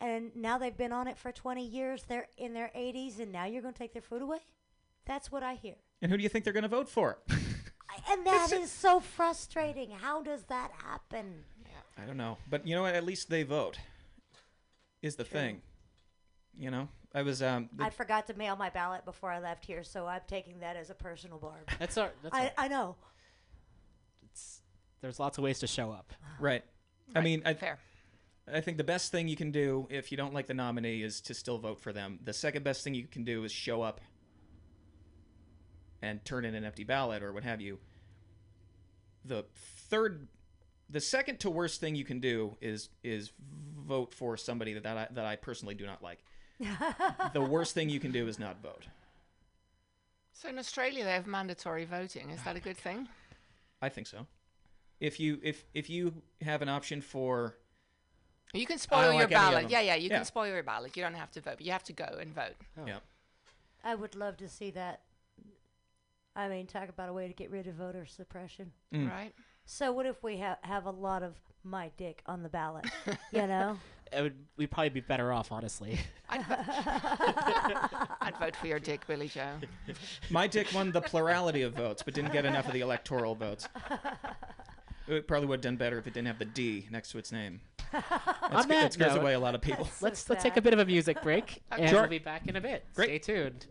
and now they've been on it for 20 years they're in their 80s and now you're going to take their food away that's what i hear And who do you think they're going to vote for? [laughs] And that is so frustrating how does that happen I don't know, but you know what? At least they vote. Is the thing. You know, I was um. the- i forgot to mail my ballot before i left here so i'm taking that as a personal barb [laughs] That's all. that's I, our, I know it's, there's lots of ways to show up. right. I mean, I, fair I think the best thing you can do if you don't like the nominee is to still vote for them. The second best thing you can do is show up and turn in an empty ballot or what have you. The third, the second to worst thing you can do is is vote for somebody that that I, that I personally do not like. [laughs] the worst thing you can do is not vote. so in australia they have mandatory voting is that a good thing I think so. if you if if you have an option for You can spoil your like ballot. Yeah, yeah, you Yeah. can spoil your ballot. You don't have to vote, but you have to go and vote. yeah I would love to see that. I mean, talk about a way to get rid of voter suppression. Mm. Right? So what if we ha- have a lot of my dick on the ballot? [laughs] you know, It would we'd probably be better off, honestly. I'd, vo- [laughs] I'd vote for your dick, Billy Joe. my dick won the plurality of votes but didn't get enough of the electoral votes [laughs] it probably would have done better if it didn't have the d next to its name That's, On that that scares note- away a lot of people So let's let's take a bit of a music break, [laughs] and Sure. we'll be back in a bit. Great. Stay tuned.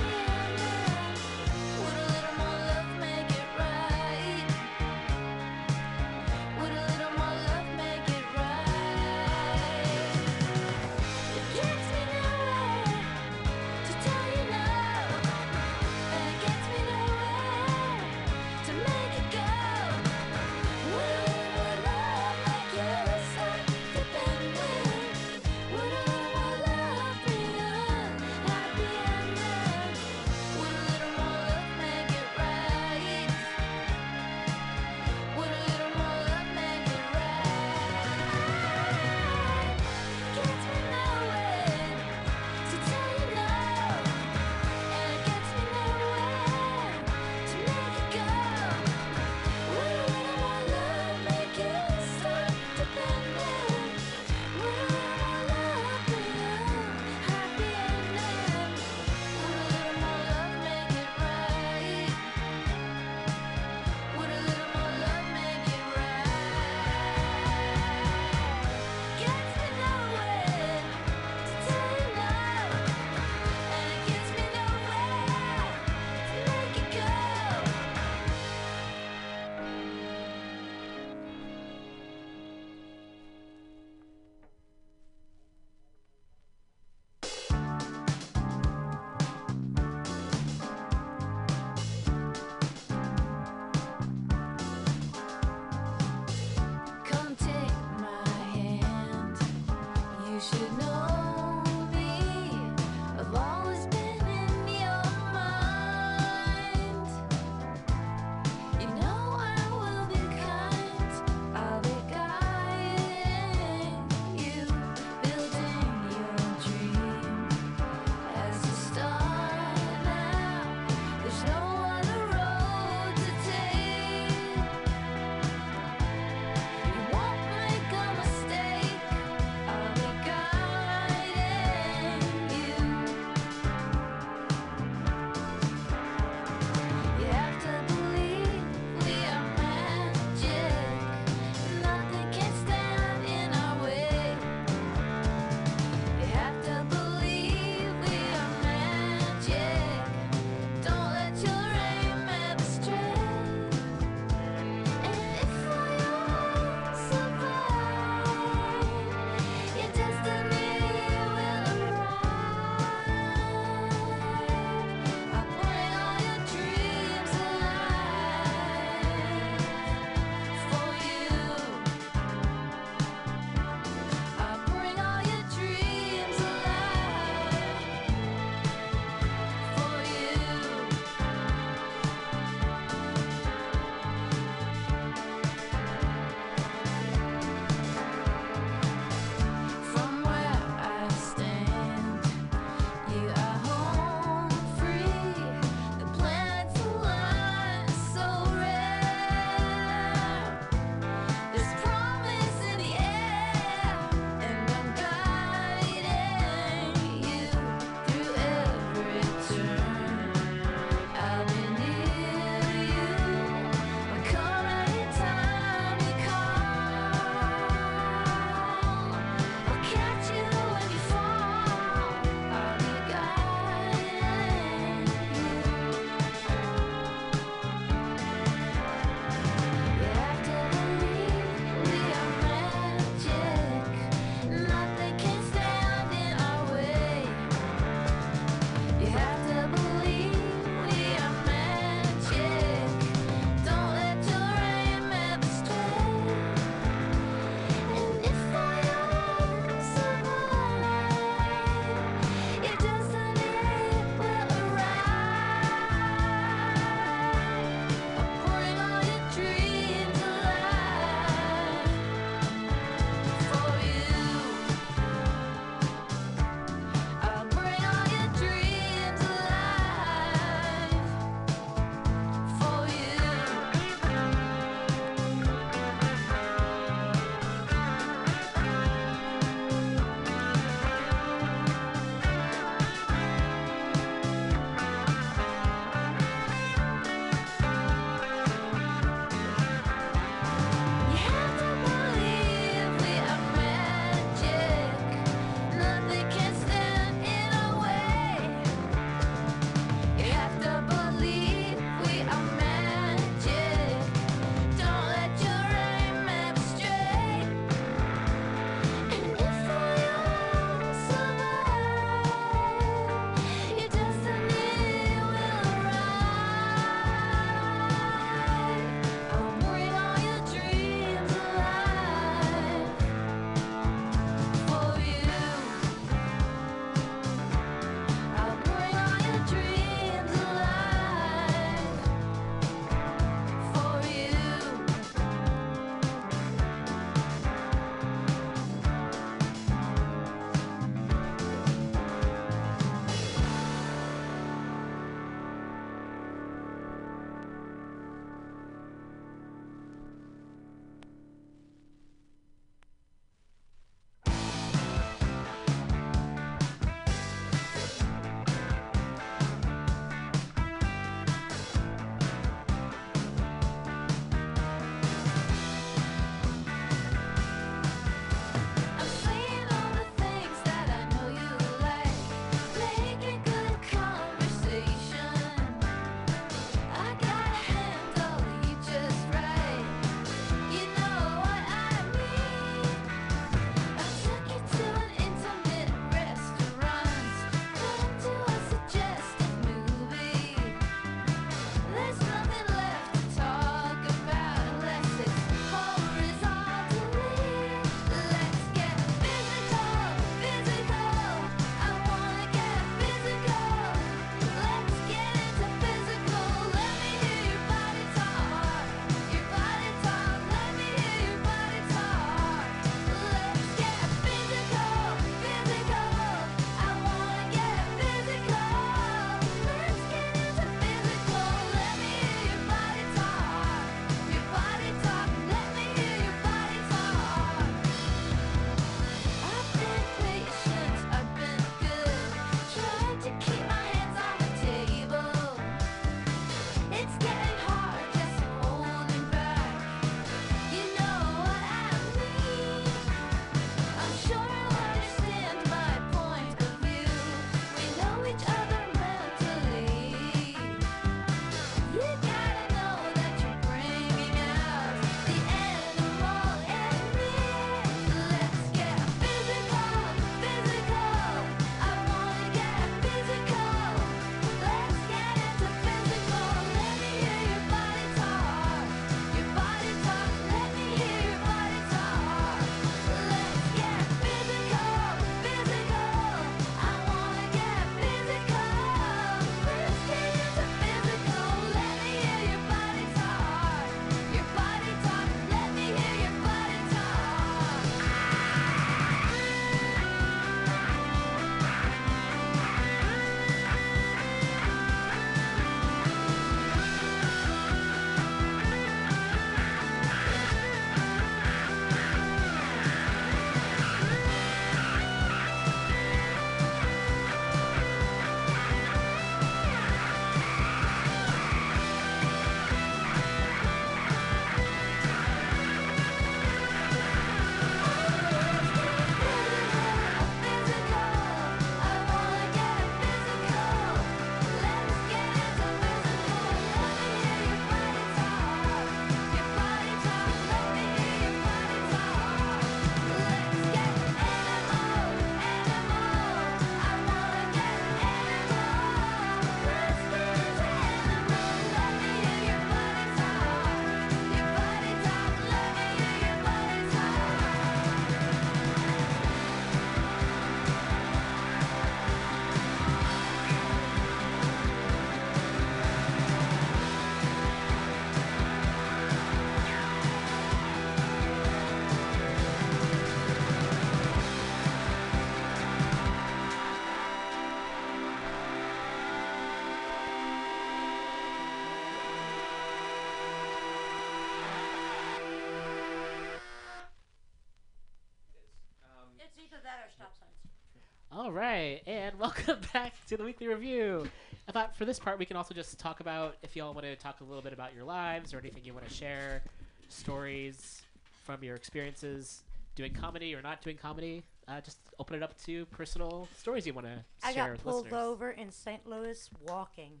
All right, and [laughs] welcome back to the weekly review. I thought for this part we can also just talk about if y'all want to talk a little bit about your lives or anything you want to share, stories from your experiences doing comedy or not doing comedy. Uh, just open it up to personal stories you want to I share got with pulled listeners. over in St. Louis walking.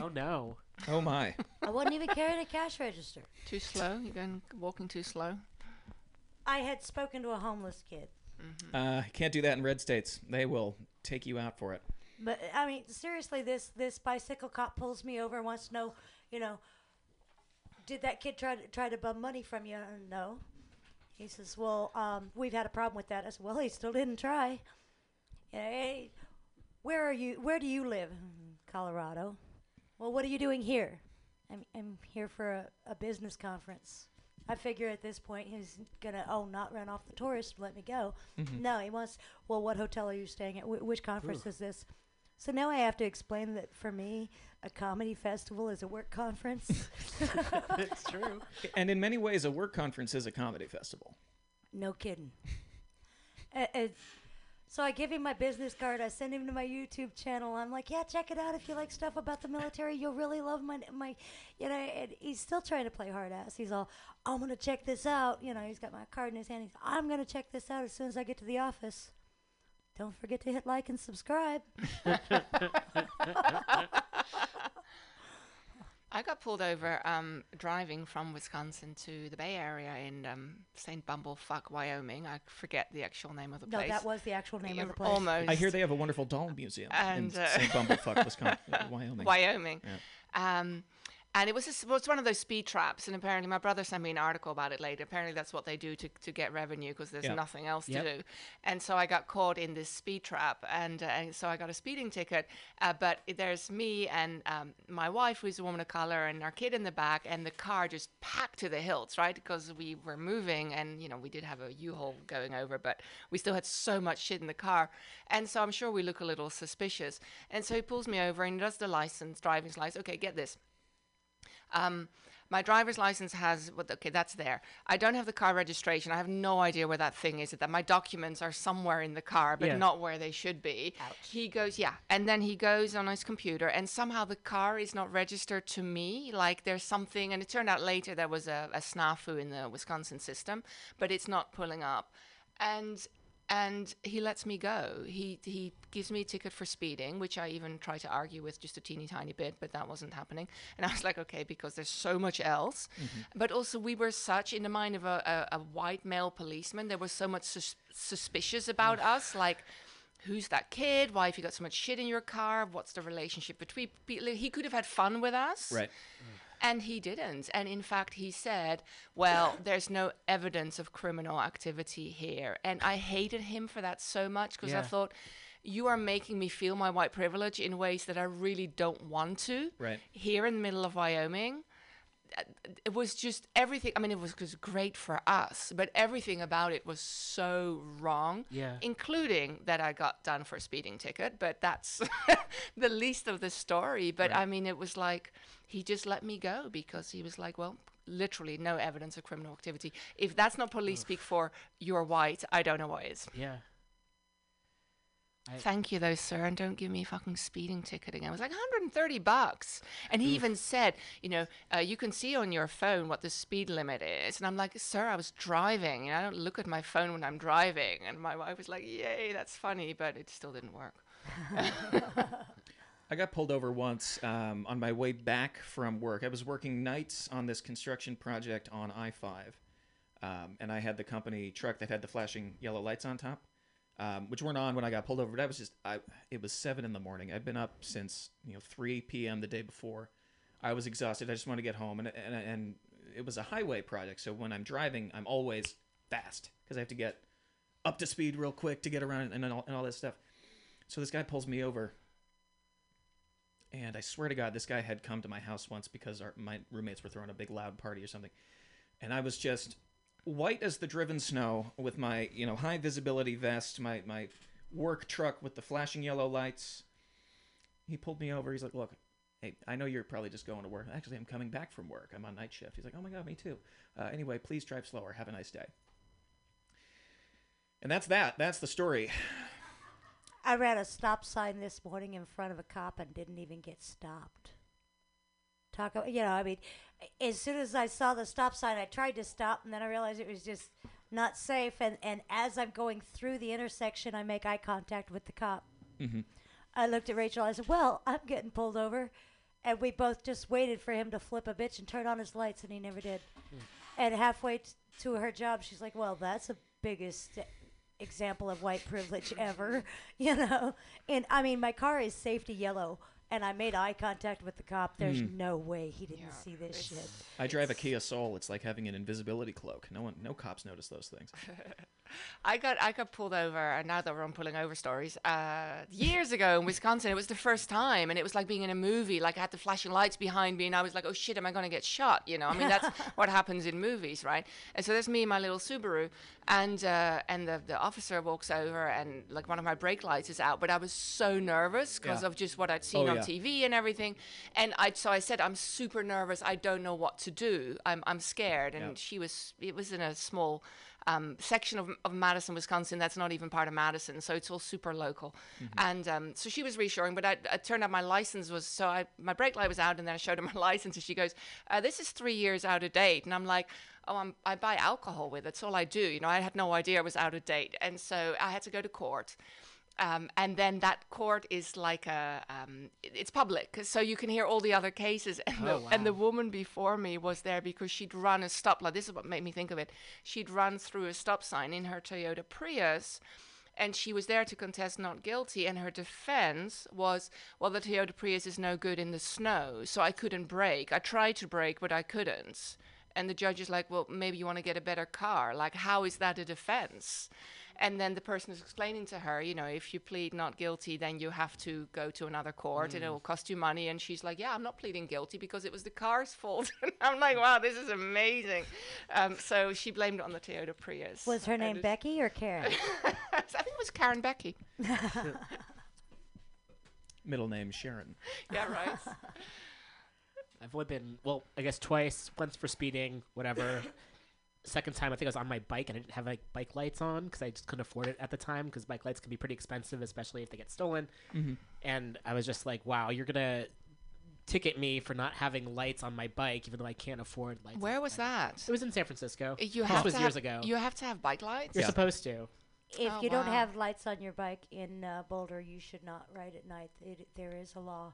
Oh no! Oh my. I wasn't even carrying a cash register. Too slow? You're going walking too slow? I had spoken to a homeless kid. Uh, can't do that in red states. They will take you out for it. But I mean, seriously, this this bicycle cop pulls me over and wants to know, you know, did that kid try to try to bum money from you? Uh, No. He says, well, um, we've had a problem with that. Said, well, [laughs] he still didn't try. Hey, where are you? Where do you live? "Mm, Colorado. Well, what are you doing here? I'm I'm here for a, a business conference. I figure at this point he's gonna oh not run off the tourist, let me go. No, he wants. Well, what hotel are you staying at? Wh- which conference is this? So now I have to explain that for me, a comedy festival is a work conference. [laughs] [laughs] [laughs] it's true. And in many ways, a work conference is a comedy festival. no kidding. Uh, so I give him my business card. I send him to my YouTube channel. I'm like, yeah, check it out if you like stuff about the military. You'll really love my my, you know. And he's still trying to play hard ass. He's all, I'm gonna check this out. You know, he's got my card in his hand. He's, I'm gonna check this out as soon as I get to the office. Don't forget to hit like and subscribe. [laughs] [laughs] I got pulled over um, driving from Wisconsin to the Bay Area in um, St. Bumblefuck, Wyoming. I forget the actual name of the No, place. No, that was the actual name Yeah, of the place. Almost. I hear they have a wonderful doll museum And, in uh, St. Bumblefuck, Wisconsin, [laughs] Wyoming. Wyoming. Um, and it was just, well, it's one of those speed traps, and apparently my brother sent me an article about it later. Apparently that's what they do to, to get revenue because there's Yeah. nothing else Yep. to do. And so I got caught in this speed trap, and, uh, and so I got a speeding ticket. Uh, but there's me and um, my wife, who's a woman of color, and our kid in the back, and the car just packed to the hilts, right? Because we were moving, and you know we did have a U-Haul going over, but we still had so much shit in the car, and so I'm sure we look a little suspicious. And so he pulls me over and does the license, driving's license. Okay, get this. Um, my driver's license has? Okay, that's there. I don't have the car registration. I have no idea where that thing is. That my documents are somewhere in the car, but Yeah. not where they should be. He goes, yeah, and then he goes on his computer, and somehow the car is not registered to me. Like there's something, and it turned out later there was a, a snafu in the Wisconsin system, but it's not pulling up, and and he lets me go. He he gives me a ticket for speeding, which I even tried to argue with just a teeny tiny bit, but that wasn't happening. [laughs] And I was like, okay, because there's so much else. Mm-hmm. But also, we were such in the mind of a, a, a white male policeman. There was so much sus- suspicious about us, like. Who's that kid? Why have you got so much shit in your car? What's the relationship between people? He could have had fun with us. Right. And he didn't. And in fact, he said, Well, [laughs] there's no evidence of criminal activity here. And I hated him for that so much because I thought, You are making me feel my white privilege in ways that I really don't want to. Right. Here in the middle of Wyoming. Uh, It was just everything. I mean, it was, was great for us, but everything about it was so wrong Yeah. including that I got done for a speeding ticket, but that's [laughs] the least of the story. But I mean, it was like he just let me go because he was like, well, literally no evidence of criminal activity. If that's not police speak for you're white, I don't know what is. Yeah. I- Thank you, though, sir, and don't give me a fucking speeding ticket again. It was like 130 bucks, and he even said, you know, uh, you can see on your phone what the speed limit is. And I'm like, sir, I was driving. You know, I don't look at my phone when I'm driving. And my wife was like, yay, that's funny, but it still didn't work. [laughs] [laughs] I got pulled over once um, on my way back from work. I was working nights on this construction project on I 5, um, and I had the company truck that had the flashing yellow lights on top, um, which weren't on when I got pulled over. But I was just, I, it was 7 in the morning. I'd been up since you know 3 p.m. the day before. I was exhausted. I just wanted to get home, and, and, and it was a highway project. So when I'm driving, I'm always fast because I have to get up to speed real quick to get around and all, and all that stuff. So this guy pulls me over and I swear to God, this guy had come to my house once because our, my roommates were throwing a big loud party or something. And I was just white as the driven snow with my, you know, high visibility vest, my, my work truck with the flashing yellow lights. He pulled me over. He's like, Look, hey, I know you're probably just going to work. Actually, I'm coming back from work. I'm on night shift. He's like, Oh my God, me too. Uh, anyway, please drive slower. Have a nice day. And that's that. That's the story. I ran a stop sign this morning in front of a cop and didn't even get stopped. Talk, about, you know, I mean, as soon as I saw the stop sign, I tried to stop, and then I realized it was just not safe. And, and as I'm going through the intersection, I make eye contact with the cop. hmm I looked at Rachel. I said, "Well, I'm getting pulled over," and we both just waited for him to flip a bitch and turn on his lights, and he never did. And halfway t- to her job, she's like, "Well, that's the biggest example of white privilege ever," [laughs] you know. And I mean, my car is safety yellow, and I made eye contact with the cop. There's Mm. no way he didn't Yeah, see this shit. I drive a Kia Soul. It's like having an invisibility cloak. No one, no cops notice those things. [laughs] [laughs] I got I got pulled over, and now that we're on pulling over stories, uh, years ago in Wisconsin, it was the first time, and it was like being in a movie. Like I had the flashing lights behind me, and I was like, "Oh shit, am I going to get shot?" You know, I mean, that's [laughs] what happens in movies, right? And so there's me and my little Subaru, and uh, and the the officer walks over, and like one of my brake lights is out, but I was so nervous because Yeah. of just what I'd seen Oh, on yeah. TV and everything, and I so I said, "I'm super nervous. I don't know what to do. I'm I'm scared." And Yeah. she was it was in a small um, section of, of Madison, Wisconsin. That's not even part of Madison, so it's all super local. And um, so she was reassuring, but I, it turned out my license was so I my brake light was out, and then I showed her my [laughs] license, and she goes, uh, "This is three years out of date," and I'm like. Oh, I'm, I buy alcohol with it. That's all I do. You know, I had no idea it was out of date, and so I had to go to court. Um, and then that court is like a um, it's public so you can hear all the other cases. And, Oh, the, and the woman before me was there because she'd run a stoplight this is what made me think of it. She'd run through a stop sign in her toyota prius and she was there to contest not guilty and her defense was well the toyota prius is no good in the snow so i couldn't brake. I tried to brake but i couldn't. And the judge is like well maybe you want to get a better car. Like how is that a defense and then the person is explaining to her, you know, if you plead not guilty, then you have to go to another court and it will cost you money. And she's like, yeah, I'm not pleading guilty because it was the car's fault. [laughs] and I'm like, wow, this is amazing. Um, so she blamed it on the Toyota Prius. Was her name it's- Becky or Karen? [laughs] I think it was Karen Becky. [laughs] Middle name Sharon. Yeah, right. I've only been well, I guess twice. Once for speeding, whatever. Second time, I think I was on my bike and I didn't have like bike lights on because I just couldn't afford it at the time because bike lights can be pretty expensive, especially if they get stolen. Mhm. And I was just like, "Wow, you're gonna ticket me for not having lights on my bike, even though I can't afford lights." Where was that? It was in San Francisco. You this have was to years have, ago. You have to have bike lights. You're Yeah. supposed to. If Oh, you don't have lights on your bike in uh, Boulder, you should not ride at night. It, there is a law.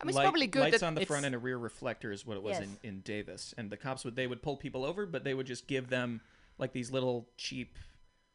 I mean, it's Light- probably good lights that on the front and a rear reflector is what it was Yes. in, in Davis, and the cops would they would pull people over, but they would just give them like these little cheap.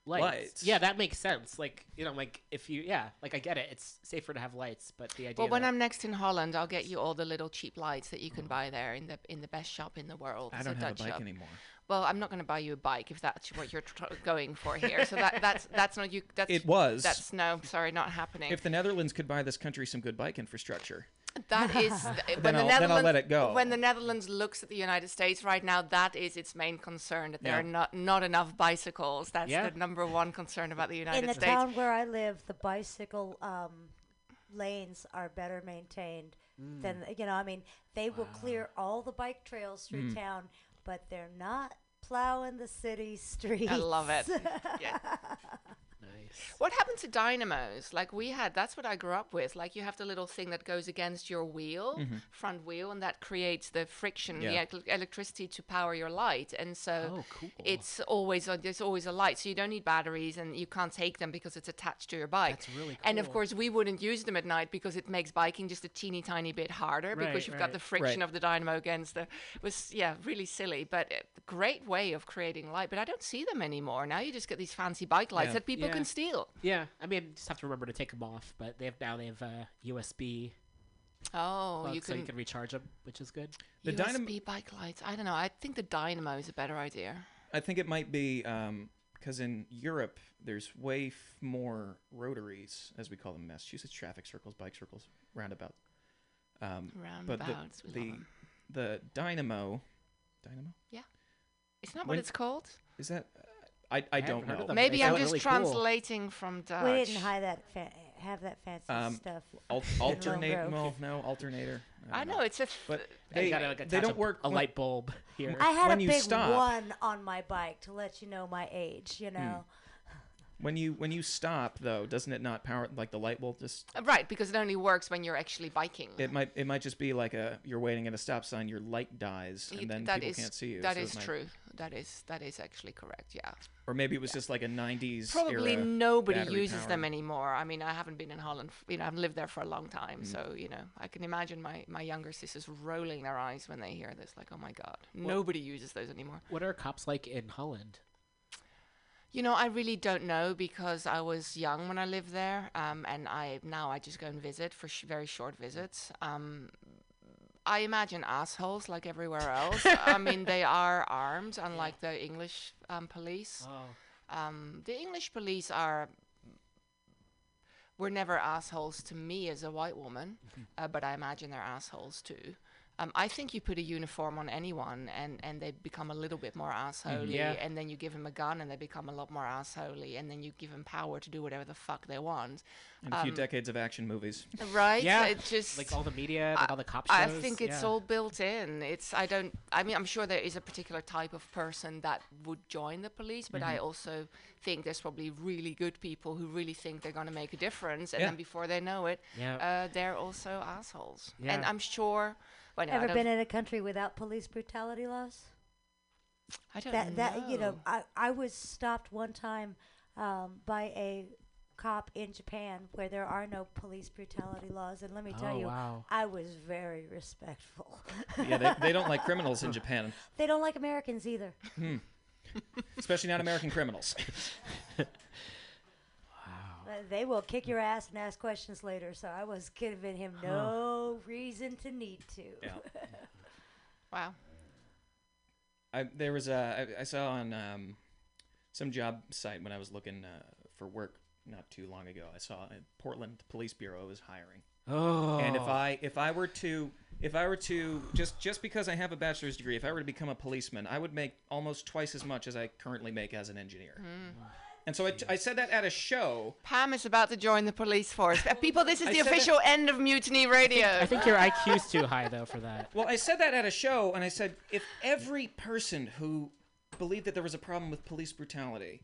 Lights. Lights. Yeah, that makes sense. Like you know, like if you, yeah, like I get it. It's safer to have lights, but the idea. Well, when that- I'm next in Holland, I'll get you all the little cheap lights that you can mm. buy there in the in the best shop in the world. I It's don't have a Dutch bike shop. anymore. Well, I'm not going to buy you a bike if that's what you're tr- going for here. So that that's that's not you. That's It was. That's no, sorry, not happening. If the Netherlands could buy this country some good bike infrastructure, that [laughs] is when Then the I'll- then I'll Netherlands let it go. when the Netherlands looks at the United States right now, that is its main concern that there Yeah. are not not enough bicycles. That's Yeah. the number one concern about the United States. in the States. town where I live, the bicycle um, lanes are better maintained Mm. than you know. I mean, they will clear all the bike trails through town, but they're not plowing the city streets. I love it. Yeah. [laughs] nice. What happened to dynamos? Like we had, that's what I grew up with. Like you have the little thing that goes against your wheel, mm-hmm. front wheel, and that creates the friction, the Yeah. ec- electricity to power your light. And so Oh, cool. it's always on, there's always a light, so you don't need batteries, and you can't take them because it's attached to your bike. That's really cool. And of course, we wouldn't use them at night because it makes biking just a teeny tiny bit harder because you've got the friction Right. of the dynamo against the. It was yeah, really silly, but a great way of creating light. But I don't see them anymore. Now you just get these fancy bike lights Yeah. that people Yeah. can steal. Yeah, I mean, just have to remember to take them off. But they have now they have uh, USB, Oh, plug, you so you can recharge them, which is good. The USB dynam- bike lights. I don't know. I think the dynamo is a better idea. I think it might be because in Europe there's way f- more rotaries, as we call them, Massachusetts traffic circles, bike circles, roundabouts. Um, but the Roundabouts. we love the, 'em. the dynamo, dynamo Yeah, It's not when- what it's called. is that? Uh, I I, don't know. Maybe they I'm just really cool. translating from Dutch. We didn't hide that fa- have that fancy Um, stuff. Al- [laughs] alternate? Rogue. Well, no, alternator. I don't know it's a. F- But they gotta, like, they don't a, work. A when- light bulb here. I had when a you big stop- one on my bike to let you know my age. You know, When you when you stop though, doesn't it not power like the light will just Uh, Right, because it only works when you're actually biking. it might it might just be like a you're waiting at a stop sign, your light dies and then that people is- can't see you. That so it is might- true. That is that is actually correct. Yeah. Or maybe it was just like a 90s Probably era nobody battery uses them anymore. I mean, I haven't been in Holland. You know, I've lived there for a long time, Mm. so you know, I can imagine my my younger sisters rolling their eyes when they hear this. Like, oh my god, nobody uses those anymore. What are cops like in Holland? You know, I really don't know because I was young when I lived there, um, and I now I just go and visit for sh- very short visits. Um, I imagine assholes like everywhere else. I mean, [laughs] they are armed, unlike the English um, police. Oh. Um, the English police are were never assholes to me as a white woman, uh, but I imagine they're assholes too. Um, I think you put a uniform on anyone and, and they become a little bit more assholey, Yeah. and then you give them a gun and they become a lot more assholey, and then you give them power to do whatever the fuck they want. and a few um, decades of action movies. Right? Yeah, It just Like all the media, like all the cop shows. I think it's yeah. all built in. It's I don't. I mean, I'm sure there is a particular type of person that would join the police, but Mm-hmm. I also think there's probably really good people who really think they're going to make a difference, and Yeah. then before they know it, Yeah. uh, they're also assholes. And I'm sure. Well, no, Ever been in a country without police brutality laws? I don't that know. that you know I, I was stopped one time um, by a cop in Japan where there are no police brutality laws and let me tell Oh, you wow. I was very respectful. [laughs] yeah, they, they don't like [laughs] criminals in Japan, they don't like Americans either. especially not American [laughs] criminals. They will kick your ass and ask questions later, so I was giving him no reason to need to. Yeah. [laughs] Wow. I, there was a I, I saw on um, some job site when I was looking uh, for work not too long ago. I saw Portland Police Bureau is hiring, Oh. and if I if I were to if I were to just just because I have a bachelor's degree, if I were to become a policeman, I would make almost twice as much as I currently make as an engineer. Hmm. And so I, I said that at a show. Pam is about to join the police force. Uh, People, this is I the said that- official end of Mutiny Radio. I think your IQ's too high though for that. Well, I said that at a show, and I said if every person who believed that there was a problem with police brutality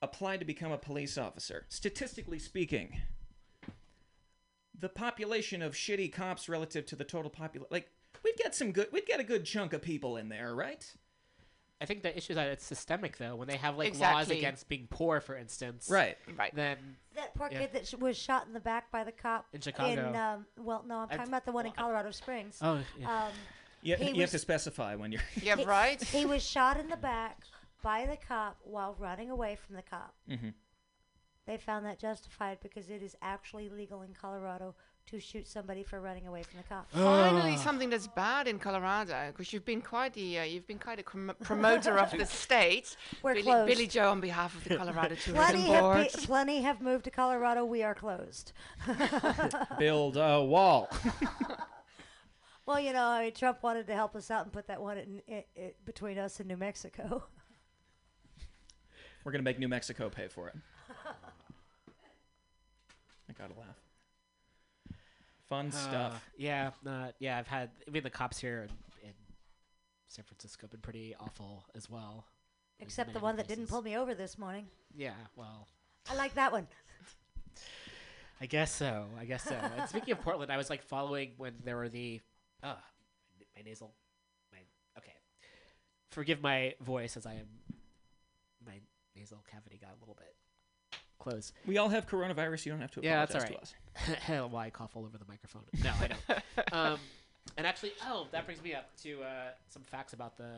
applied to become a police officer, statistically speaking, the population of shitty cops relative to the total population, like we'd get some good, we'd get a good chunk of people in there, right? I think the issue is that it's systemic though. When they have like laws against being poor, for instance, Right. right. Then That poor Yeah. kid that sh- was shot in the back by the cop In Chicago. um, well, no, I'm I've- talking about the one in well, I- Colorado Springs. oh yeah. Um, You, He you have to specify when you're. [laughs] Yeah, right. He was shot in the back by the cop while running away from the cop. hmm They found that justified because it is actually legal in Colorado to shoot somebody for running away from the cop. Finally, something that's bad in Colorado, because you've been quite the uh, you've been quite a com- promoter of the [laughs] state. We're Billy, closed. Billy Joe on behalf of the Colorado [laughs] Tourism Plenty have, Board. pe- plenty have moved to Colorado. We are closed. [laughs] Build a wall. Well, you know, I mean, Trump wanted to help us out and put that one in, i i between us and New Mexico. We're gonna make New Mexico pay for it. I gotta laugh. Fun Uh, stuff. yeah, uh, yeah. I've had. I mean, the cops here in, in San Francisco have been pretty awful as well. Except the one that didn't pull me over this morning. Yeah, well, I like that one. [laughs] I guess so. I guess so. and speaking of Portland, I was like following when there were the. Uh, my nasal. My okay. Forgive my voice as I am. My nasal cavity got a little bit close. We all have coronavirus. You don't have to Yeah, apologize that's to us. [laughs] Why I cough all over the microphone? No, I don't. [laughs] um, and actually, oh, that brings me up to uh, some facts about the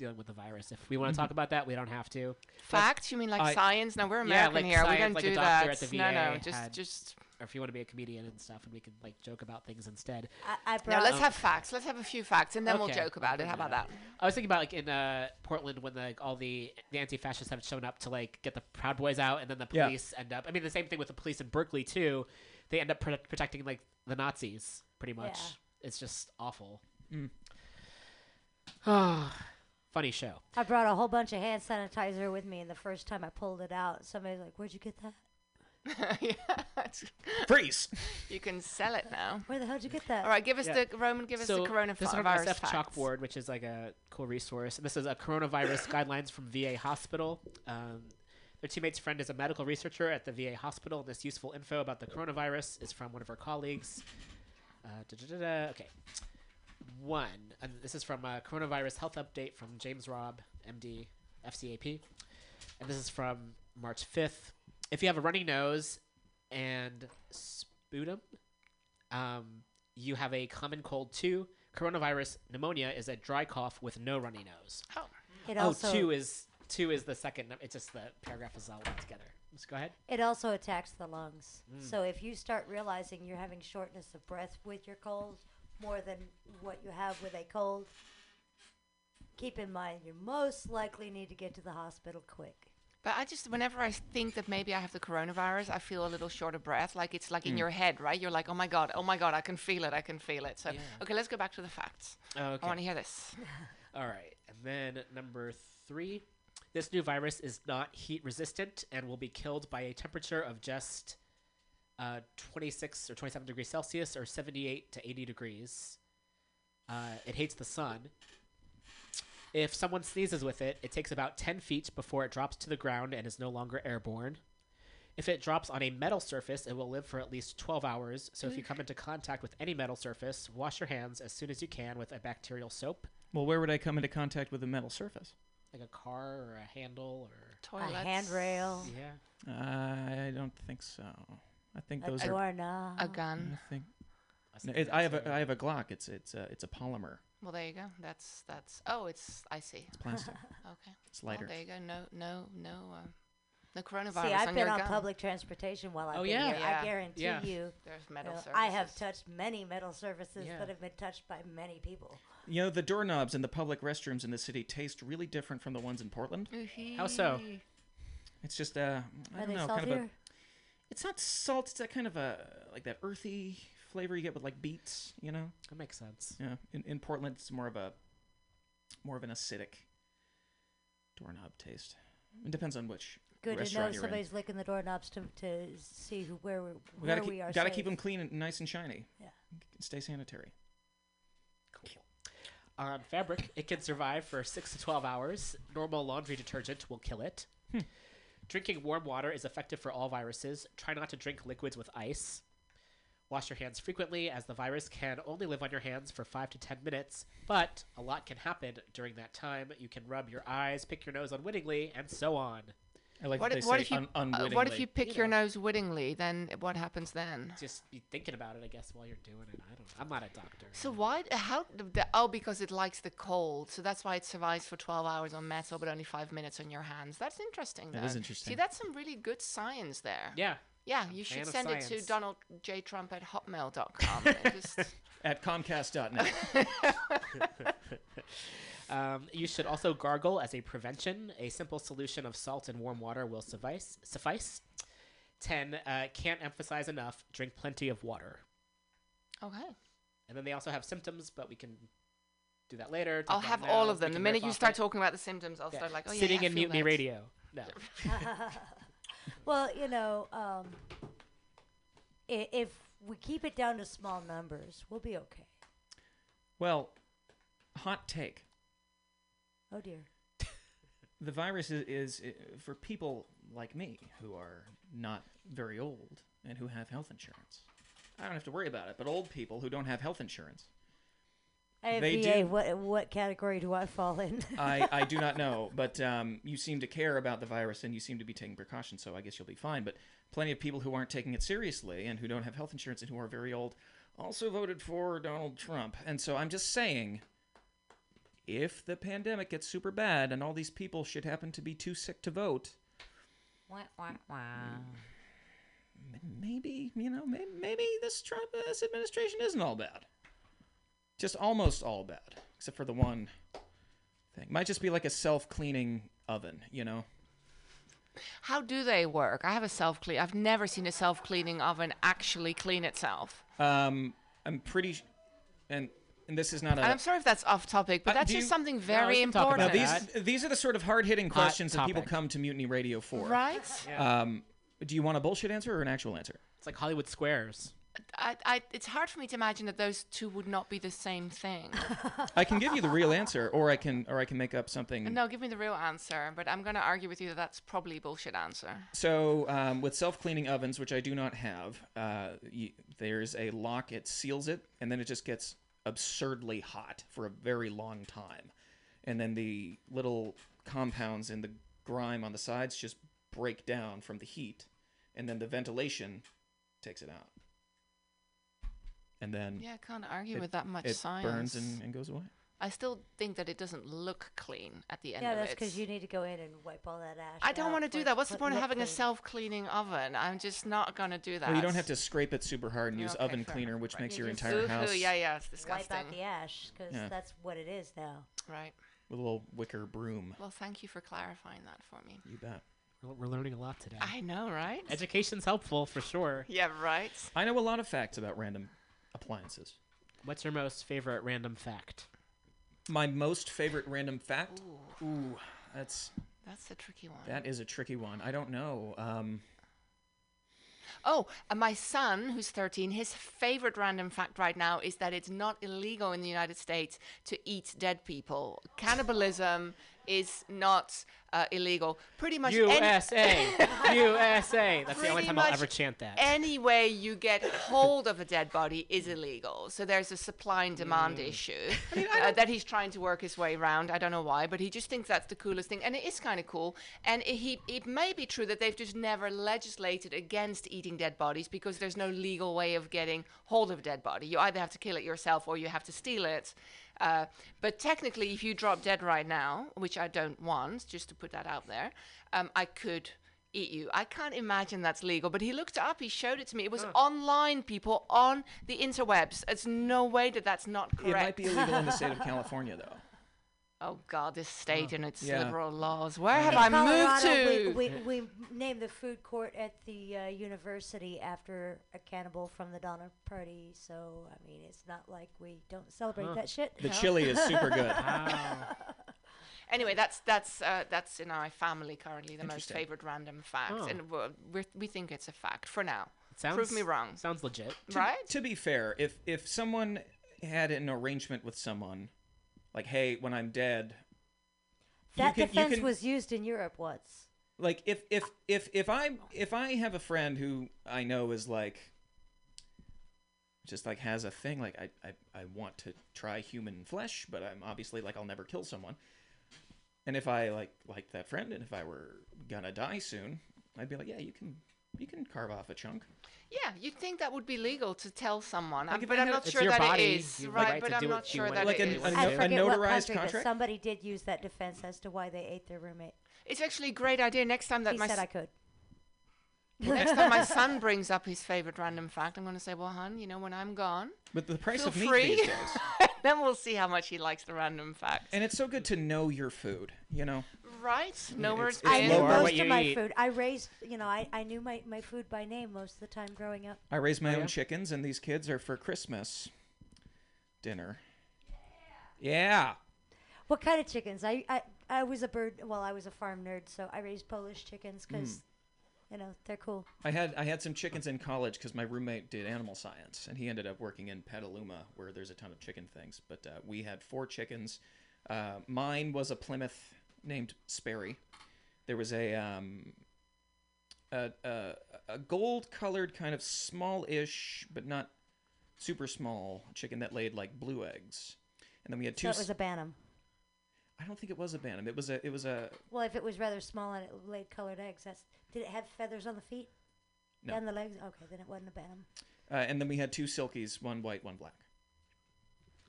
dealing with the virus. If we want to talk about that, we don't have to. Facts? You mean like I- science? No, we're Yeah, American like here. we science, don't like a do doctor that. at the no, no, just had- just. Or if you want to be a comedian and stuff, and we can like joke about things instead. I, I No, let's have facts. Let's have a few facts, and then we'll Okay. joke about it. How about that? I was thinking about like in uh, Portland when like all the the anti-fascists have shown up to like get the Proud Boys out, and then the Yeah. police end up. I mean, the same thing with the police in Berkeley too. They end up pro- protecting like the Nazis, pretty much. Yeah. It's just awful. Mm. [sighs] [sighs] Funny show. I brought a whole bunch of hand sanitizer with me, and the first time I pulled it out, somebody's like, "Where'd you get that? [laughs] yeah, Freeze. you can sell it now. Where the hell did you get that?" All right, give us Yeah. the Roman. Give us so the coronavirus this is from SF facts. Chalkboard, which is like a cool resource. This is a coronavirus [laughs] guidelines from VA hospital. Um, Their teammate's friend is a medical researcher at the VA hospital, and this useful info about the coronavirus is from one of her colleagues. Uh. Okay. One. And this is from a coronavirus health update from James Robb, MD, FCAP. And this is from March 5th. If you have a runny nose and sputum, um, you have a common cold too. Coronavirus pneumonia is a dry cough with no runny nose. Oh. It Oh, also two is two is the second. It's just the paragraph is all linked together. Let's go ahead. it also attacks the lungs. Mm. So if you start realizing you're having shortness of breath with your cold more than what you have with a cold, keep in mind you most likely need to get to the hospital quick. But I just, whenever I think that maybe I have the coronavirus, I feel a little short of breath. Like it's like in mm. your head, right? You're like, oh my God, oh my God, I can feel it, I can feel it. So, Yeah. okay, let's go back to the facts. Oh, okay. I want to hear this. [laughs] All right. And then number three, this new virus is not heat resistant and will be killed by a temperature of just uh, 26 or 27 degrees Celsius or 78 to 80 degrees. Uh, it hates the sun. If someone sneezes with it, it takes about 10 feet before it drops to the ground and is no longer airborne. If it drops on a metal surface, it will live for at least 12 hours. So if you come into contact with any metal surface, wash your hands as soon as you can with a bacterial soap Well, where would I come into contact with a metal surface? like a car or a handle or Toilets. A handrail, yeah I don't think so. I think a those are. doorknob. A gun. I think I no, it, I have a I have a Glock. It's it's a it's a polymer. Well, there you go. That's, that's, oh, it's, I see. It's plastic. [laughs] Okay. it's Well, lighter. there you go. No, no, no, uh, no coronavirus See, I've on been your on gun. public transportation while I've Oh, been yeah. here. Yeah. I guarantee Yeah. you, There's you metal know, surfaces. I have touched many metal surfaces Yeah. that have been touched by many people. You know, the doorknobs in the public restrooms in the city taste really different from the ones in Portland. How so? It's just uh, I Are don't they know, saltier? kind of a. It's not salt. It's that kind of a like that earthy flavor you get with like beets. You know. that makes sense Yeah. In in Portland, it's more of a more of an acidic doorknob taste. It depends on which. Good to know restaurant you're in. somebody's licking the doorknobs to, to see who, where, we, We gotta we keep, are gotta keep them clean and nice and shiny. Yeah. Stay sanitary. cool on fabric it can survive for 6 to 12 hours normal laundry detergent will kill it Hmm. Drinking warm water is effective for all viruses try not to drink liquids with ice Wash your hands frequently, as the virus can only live on your hands for 5 to 10 minutes, but a lot can happen during that time. You can rub your eyes, pick your nose unwittingly, and so on. I like What if, they what say if you un- uh, what if you pick You your know. nose wittingly? Then what happens then? Just be thinking about it, I guess, while you're doing it. I don't know. I'm not a doctor. So why? How? The, oh, because it likes the cold. So that's why it survives for 12 hours on metal, but only five minutes on your hands. That's interesting. That though. is See, that's some really good science there. Yeah. Yeah, you should fan of send it to. Donald J. Trump at hotmail.com. just [laughs] At Comcast.net. [laughs] [laughs] Um, you should also gargle as a prevention. A simple solution of salt and warm water will suffice. Suffice. Ten. Uh, can't emphasize enough. Drink plenty of water. okay. And then they also have symptoms, but we can do that later. I'll talk about have now. all of them. The minute you start it. talking about the symptoms, I'll Yeah. start like, oh sitting yeah, I in mutiny that. radio. No. [laughs] [laughs] well, you know, um, i- if we keep it down to small numbers, we'll be okay. well, hot take. Oh dear. [laughs] The virus is, is uh, for people like me who are not very old and who have health insurance. I don't have to worry about it, but old people who don't have health insurance, do. what what category do I fall in? [laughs] I, I do not know, but um, you seem to care about the virus and you seem to be taking precautions, so I guess you'll be fine. But plenty of people who aren't taking it seriously and who don't have health insurance and who are very old also voted for Donald Trump. And so I'm just saying if the pandemic gets super bad and all these people should happen to be too sick to vote, Wah, wah, wah. maybe, you know, maybe, maybe this Trump this administration isn't all bad. Just almost all bad, except for the one thing. Might just be like a self-cleaning oven, you know. How do they work? I have a self clean. I've never seen a self cleaning oven actually clean itself. Um, I'm pretty, sh- and and this is not a. And I'm sorry if that's off topic, but Uh, that's just you- something very can talk now important. these these are the sort of hard hitting questions that people come to Mutiny Radio for. right? Um, do you want a bullshit answer or an actual answer? It's like Hollywood Squares. I, I, it's hard for me to imagine that those two would not be the same thing. [laughs] I can give you the real answer, or I can, or I can make up something. no, give me the real answer, but I'm going to argue with you that that's probably a bullshit answer. So, um, with self-cleaning ovens, which I do not have, uh, y there's a lock. It seals it, and then it just gets absurdly hot for a very long time, and then the little compounds in the grime on the sides just break down from the heat, and then the ventilation takes it out, and then Yeah, I can't argue it- with that much it science. burns and, and goes away. I still think that it doesn't look clean at the end Yeah, of it. Yeah, that's because you need to go in and wipe all that ash. I don't want to do that. What's the point of look having a self-cleaning oven? I'm just not going to do that. Well, you don't have to scrape it super hard and use Okay, oven fair cleaner, which Right. makes You your just- entire Ooh, house yeah, yeah, it's disgusting. Wipe out the ash because Yeah. that's what it is now. Right. with a little wicker broom. Well, thank you for clarifying that for me. You bet. We're, we're learning a lot today. I know, right? Education's helpful for sure. Yeah, right. I know a lot of facts about random appliances. What's your most favorite random fact? My most favorite random fact. Ooh, Ooh, that's that's a tricky one. that is a tricky one. I don't know. Um, Oh, and my son, who's 13, his favorite random fact right now is that it's not illegal in the United States to eat dead people. Cannibalism is not uh, illegal. Pretty much any- USA, USA. [laughs] That's the only time I'll ever chant that. any way you get hold of a dead body is illegal. So there's a supply and demand Mm. issue uh, that he's trying to work his way around. I don't know why, but he just thinks that's the coolest thing, and it is kind of cool. And it, he, it may be true that they've just never legislated against eating dead bodies because there's no legal way of getting hold of a dead body. You either have to kill it yourself or you have to steal it. Uh, but technically, if you drop dead right now, which I don't want, just to put that out there, um, I could eat you. I can't imagine that's legal. But he looked it up. He showed it to me. It was online, people, on the interwebs. It's no way that that's not correct. it might be illegal in the state of [laughs] California, though. Oh God, this state and its Yeah. liberal laws. Where have In I moved to? We, we, we named the food court at the uh, university after a cannibal from the Donner Party. So, I mean, it's not like we don't celebrate Huh. that shit. The chili is super [laughs] good. Wow. Anyway, that's that's uh, that's in our family currently the most favorite random fact, Oh. and we're, we're, think it's a fact for now. Sounds, Prove me wrong, Sounds legit. right? to be fair, if if someone had an arrangement with someone, like, hey, when I'm dead, that can- defense can- was used in Europe once. like if if if if I if I have a friend who I know is like just like has a thing like I, I I want to try human flesh, but I'm obviously like I'll never kill someone. And if I like like that friend and if I were gonna die soon, I'd be like, yeah, you can you can carve off a chunk. Yeah, you'd think that would be legal to tell someone, Like um, if but I I'm had- not It's sure your that body, it is, you have the right? right But to I'm do not what you sure want that Like it an- is. an- I a forget what notarized country, but contract? somebody did use that defense as to why they ate their roommate. It's actually a great idea. Next time that He my said s- I could. next time my son brings up his favorite random fact, I'm going to say, "Well, hon, you know, when I'm gone, But the price feel of meat free." these [laughs] days. then we'll see how much he likes the random facts." And it's so good to know your food, you know. right? Know where it's- it's it's I been. knew most of my eat. food. I raised, you know, I, I knew my, my food by name most of the time growing up. I raised my Oh, own yeah? chickens, and these kids are for Christmas dinner. Yeah. What kind of chickens? I, I, I was a bird, well, I was a farm nerd, so I raised Polish chickens because, hmm. You know, they're cool. I had I had some chickens in college because my roommate did animal science, and he ended up working in Petaluma, where there's a ton of chicken things. But uh, we had four chickens. Uh, mine was a Plymouth named Sperry. There was a um, a, a, a gold-colored kind of small-ish, but not super small chicken that laid like blue eggs. And then we had two. So it was a Bantam. I don't think it was a bantam. It was a it was a Well, if it was rather small and it laid colored eggs, that's did it have feathers on the feet No. and the legs? Okay, then it wasn't a Bantam. uh, and then we had two silkies, one white, one black.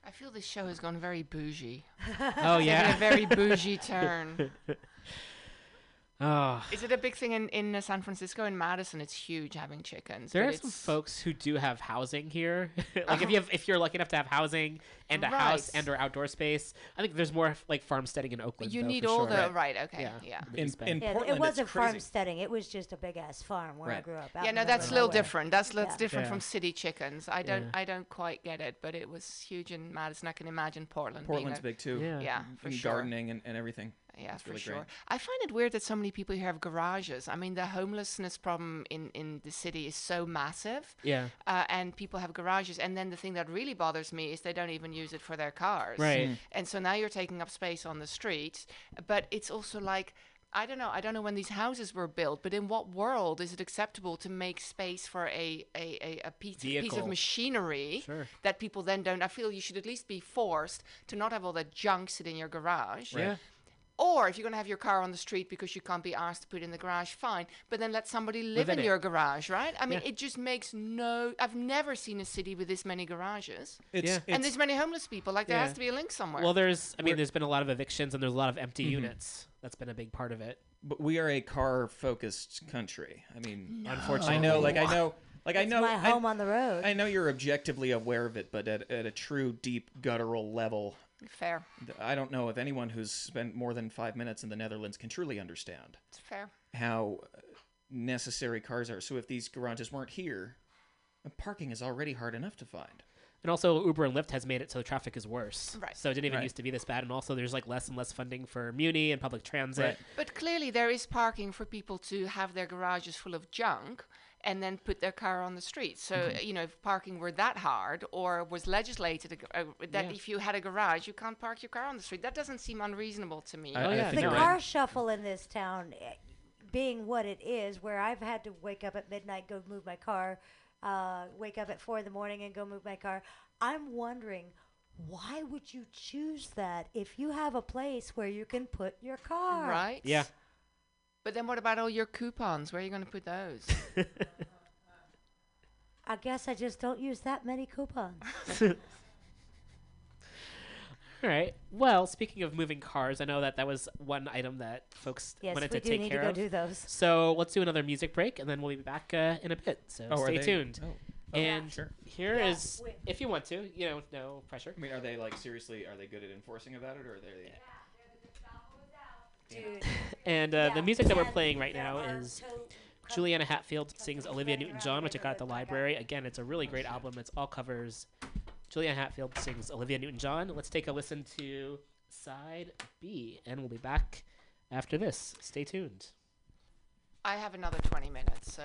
I feel this show has gone very bougie. [laughs] Oh Taken yeah. a very bougie [laughs] turn. Oh. Is it a big thing in, in uh, San Francisco? In Madison, it's huge having chickens. There are some it's- folks who do have housing here. [laughs] like if you have, if you're lucky enough to have housing and a house and or outdoor space, I think there's more like farmsteading in Oakland. You though, need for all sure. the right. Okay, Yeah. yeah. In- be in- Yeah, Portland, it wasn't crazy. farmsteading. It was just a big ass farm where I grew up. Yeah, no, that's a little nowhere. different. That's that's Yeah. different Yeah. from city chickens. I don't Yeah. I don't quite get it, but it was huge in Madison. I can imagine Portland. Portland's being big too. Yeah. yeah, for and sure. gardening and, and everything. Yeah, for really sure. great. I find it weird that so many people here have garages. I mean, the homelessness problem in, in the city is so massive. Yeah. Uh, and people have garages. And then the thing that really bothers me is they don't even use it for their cars. Right. Hmm. And so now you're taking up space on the street. But it's also like, I don't know. I don't know when these houses were built, but in what world is it acceptable to make space for a, a, a, a piece, piece of machinery Sure. that people then don't? I feel you should at least be forced to not have all that junk sit in your garage. Yeah. Or if you're going to have your car on the street because you can't be asked to put it in the garage, fine. But then let somebody live Live in in it. your garage, right? I mean, Yeah. it just makes no. I've never seen a city with this many garages It's, Yeah. and it's this many homeless people. Like there Yeah. has to be a link somewhere. Well, there's, I mean, We're- there's been a lot of evictions and there's a lot of empty Mm-hmm. units. That's been a big part of it. but we are a car focused country. I mean, Unfortunately. I know, like I know, like I know, my I- home on the road. I know you're objectively aware of it, but at, at a true deep guttural level, fair. I don't know if anyone who's spent more than five minutes in the Netherlands can truly understand It's fair. how uh, necessary cars are. So if these garages weren't here, uh, parking is already hard enough to find. And also, Uber and Lyft has made it so the traffic is worse. Right. So it didn't even Right. used to be this bad. And also, there's like less and less funding for Muni and public transit. Right. But clearly, there is parking for people to have their garages full of junk and then put their car on the street. So, Mm-hmm. you know, if parking were that hard or was legislated uh, that Yeah. if you had a garage, you can't park your car on the street, that doesn't seem unreasonable to me. I- Oh, I yeah, the car right. shuffle in this town eh, being what it is where i've had to wake up at midnight go move my car uh, wake up at four in the morning and go move my car i'm wondering why would you choose that if you have a place where you can put your car Right? Yeah. But then what about all your coupons? Where are you going to put those? [laughs] i guess i just don't use that many coupons [laughs] All right. Well, speaking of moving cars, I know that that was one item that folks yes wanted we to do take need to care go of. do those So let's do another music break, and then we'll be back uh, in a bit. So Oh, stay tuned. Oh. and sure. here Yeah, is, wait. if you want to, you know, no pressure. I mean, are they like seriously? Are they good at enforcing about it, or are they? Dude, [laughs] And uh, the music that we're playing right now is to- Juliana Hatfield sings Olivia Newton-John, which I got at the library. Again, it's a really great album. It's all covers. Juliana Hatfield sings Olivia Newton-John. Let's take a listen to side B, and we'll be back after this. Stay tuned. I have another 20 minutes, so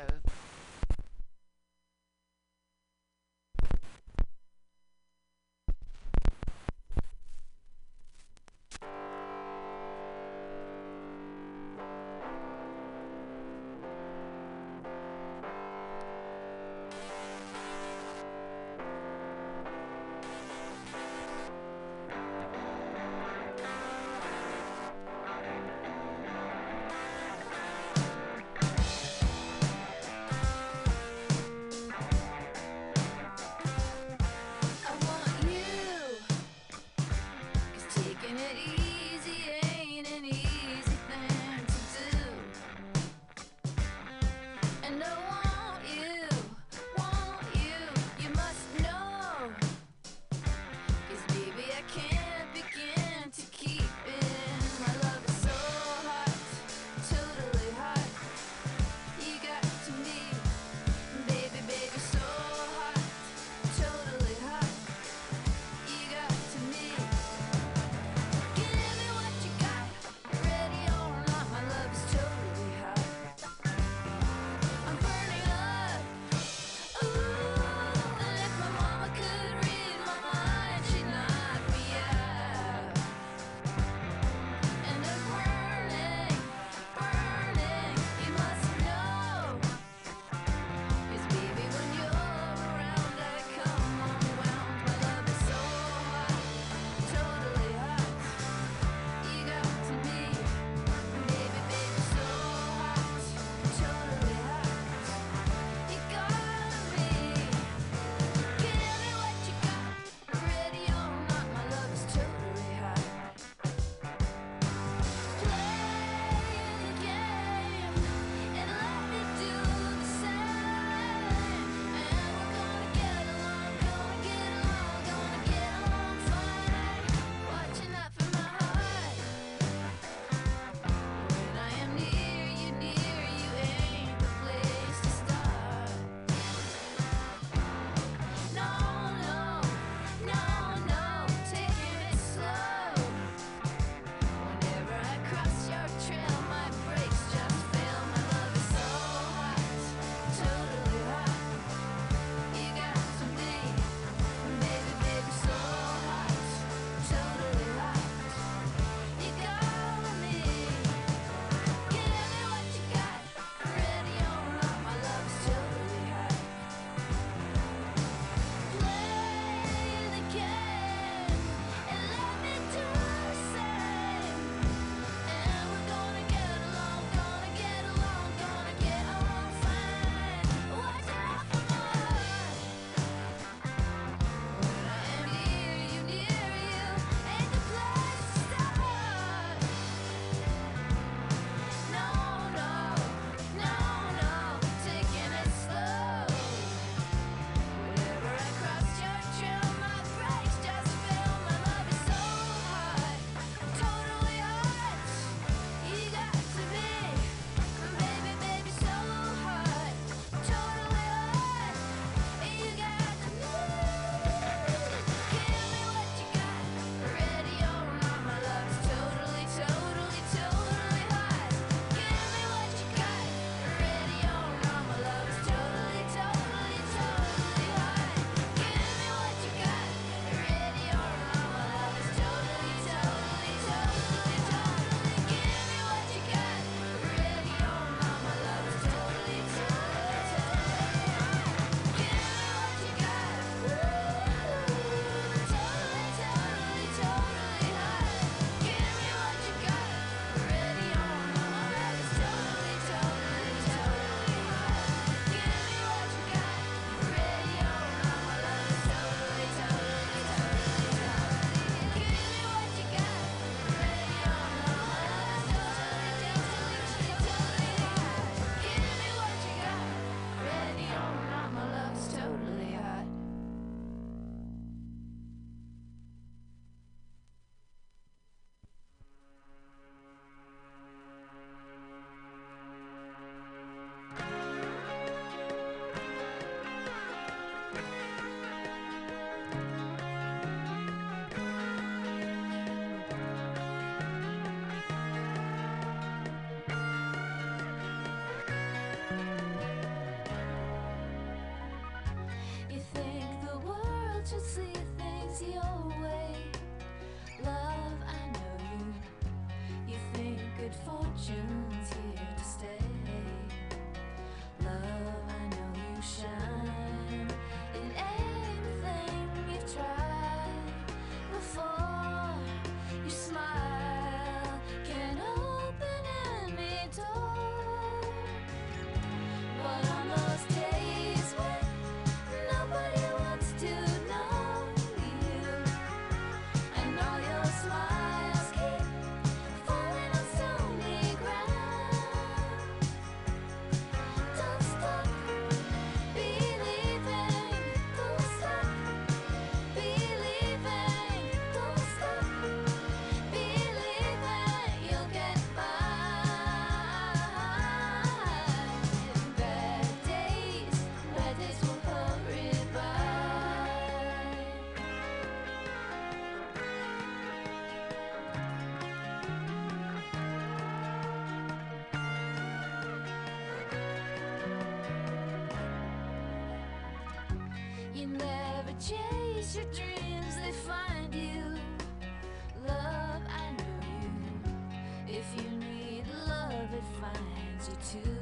chase your dreams, they find you. Love, I know you. If you need love, it finds you too.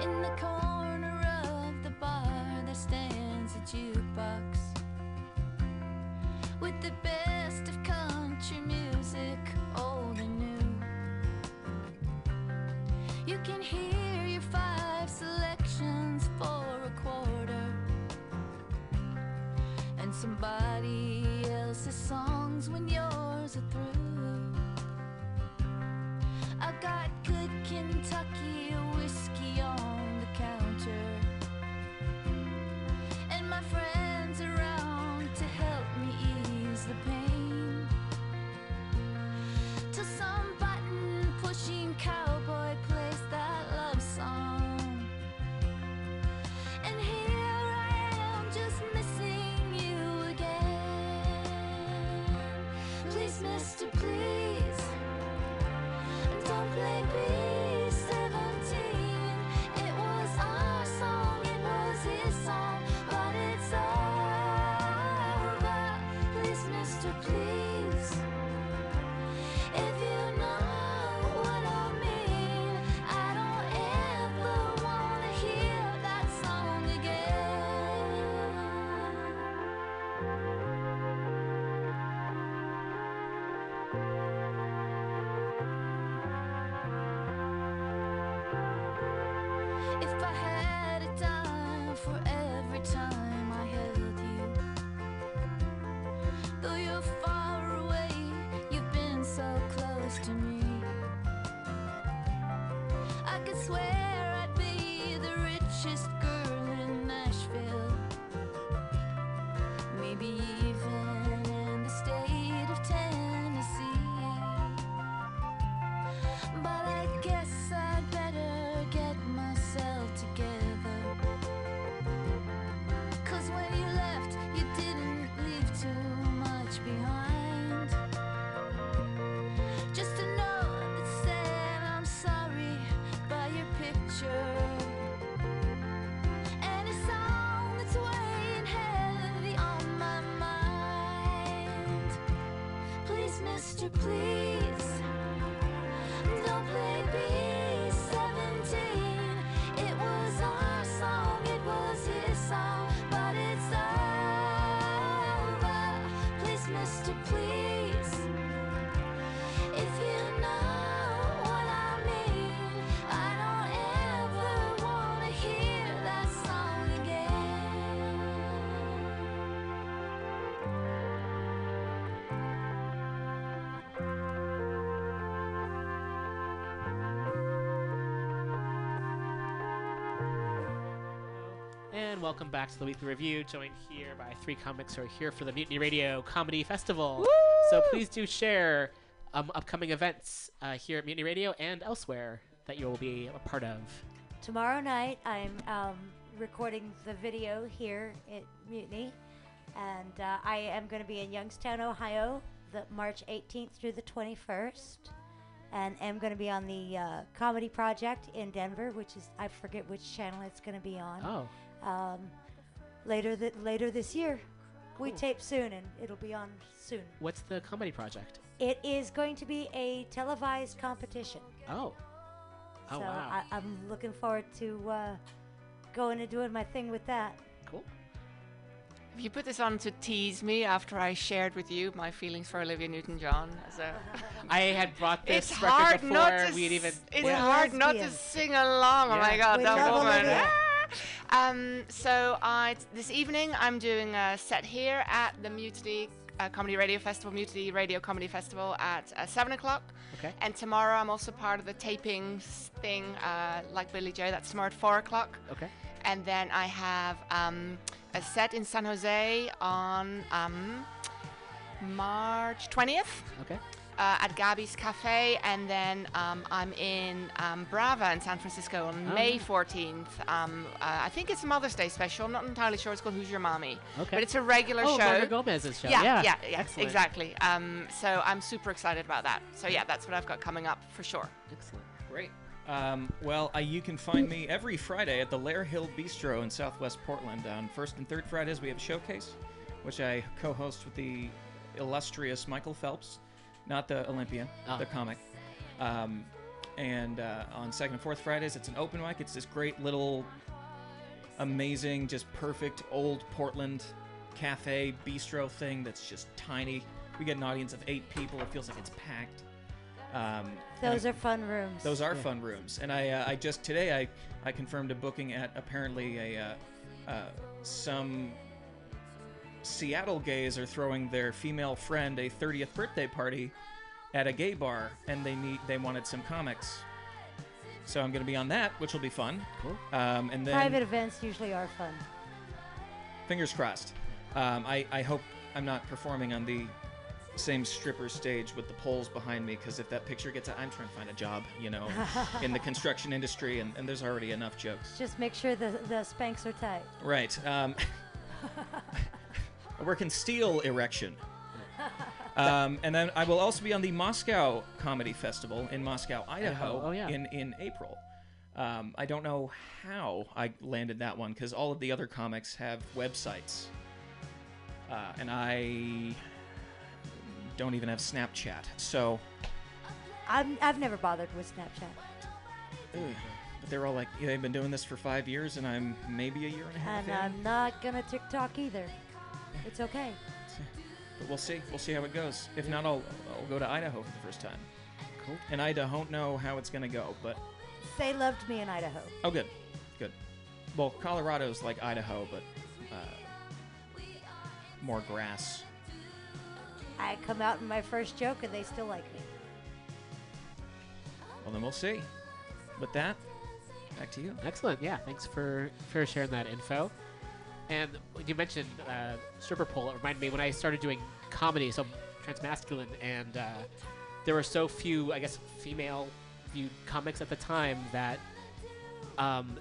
In the corner of the bar, there stands a jukebox with the best of country music, old and new. You can hear your five selections for a quarter, and somebody else's songs when yours are through. I've got good Kentucky. I had a time for every time I held you. Though you're far away, you've been so close to me. I could swear I'd be the richest Please. Don't play B-17. It was our song, it was his song, but it's over. Please, mister, please. And welcome back to the weekly review, joined here by three comics who are here for the Mutiny Radio Comedy Festival. So please do share um, upcoming events uh, here at Mutiny Radio and elsewhere that you will be a part of. Tomorrow night, I'm um, recording the video here at Mutiny, and uh, I am going to be in Youngstown, Ohio, the March 18th through the 21st, and am going to be on the uh, Comedy Project in Denver, which is I forget which channel it's going to be on. Oh, Um, later th- later this year, we Cool. tape soon, and it'll be on soon. what's the comedy project? It is going to be a televised competition. Oh. Oh, so wow. I, I'm looking forward to uh, going and doing my thing with that. cool. If you put this on to tease me after I shared with you my feelings for Olivia Newton-John as a [laughs] I had brought this it's record hard before not to we'd even. it's We're hard not to sing along. Oh my god, We that love woman. Um, so I this evening I'm doing a set here at the Mutiny uh, Comedy Radio Festival, Mutiny Radio Comedy Festival at uh, seven o'clock. Okay. And tomorrow I'm also part of the taping thing, uh, like Billy Joe. That's tomorrow at four o'clock. Okay. And then I have um, a set in San Jose on um, March 20th Okay. Uh, at Gabby's Cafe, and then um, I'm in um, Brava in San Francisco on Oh, May 14th. Um, uh, I think it's a Mother's Day special. I'm not entirely sure. It's called Who's Your Mommy? Okay. But it's a regular oh, show. Marga Gomez's show. Yeah, Yeah. yeah, yeah, Excellent. exactly. Um, so I'm super excited about that. So yeah, that's what I've got coming up for sure. Excellent. Great. Um, well, uh, you can find me every Friday at the Lair Hill Bistro in Southwest Portland. On first and third Fridays, we have a showcase, which I co-host with the illustrious Michael Phelps, not the Olympian, Oh. the comic. Um, and uh, on second and fourth Fridays, it's an open mic. It's this great little, amazing, just perfect old Portland cafe bistro thing that's just tiny. We get an audience of eight people. It feels like it's packed. Um, and Those are fun rooms. those are Yeah. fun rooms, and I uh, I just today I I confirmed a booking at apparently a uh, uh, some Seattle gays are throwing their female friend a 30th birthday party at a gay bar, and they need they wanted some comics. So I'm going to be on that, which will be fun. Cool. Um, and then Private events usually are fun. fingers crossed. Um, I I hope I'm not performing on the same stripper stage with the poles behind me because if that picture gets out, I'm trying to find a job, you know, in the [laughs] construction industry, and, and there's already enough jokes. Just make sure the, the Spanx are tight. Right. Um, I [laughs] work in steel erection. Um, and then I will also be on the Moscow Comedy Festival in Moscow, Idaho, Idaho. Oh, yeah. in, in April. Um, I don't know how I landed that one because all of the other comics have websites. Uh, and I don't even have Snapchat. So, I'm, I've never bothered with Snapchat. but they're all like, yeah, they've been doing this for five years, and I'm maybe a year and a half And in. I'm not gonna TikTok either. It's okay. But we'll see. We'll see how it goes. If not, I'll, I'll go to Idaho for the first time. Cool. And I don't know how it's going to go, but They loved me in Idaho. oh, good. good. well, Colorado's like Idaho, but uh, more grass. I come out in my first joke and they still like me. Well, then we'll see. With that, back to you. Excellent. Yeah, thanks for for sharing that info. And you mentioned uh, stripper pole. It reminded me when I started doing comedy, so transmasculine, and uh, there were so few, I guess, female viewed comics at the time that um,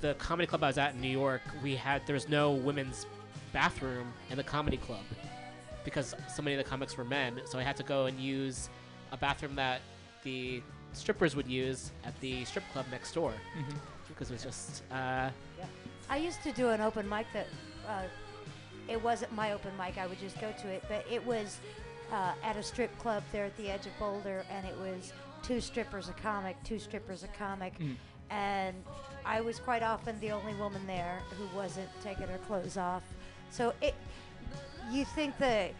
the comedy club I was at in New York, we had there was no women's bathroom in the comedy club because so many of the comics were men. So I had to go and use a bathroom that the strippers would use at the strip club next door because it was just uh, I used to do an open mic that uh, it wasn't my open mic. I would just go to it, but it was uh, at a strip club there at the edge of Boulder, and it was two strippers a comic, two strippers a comic, and I was quite often the only woman there who wasn't taking her clothes off. So it, you think that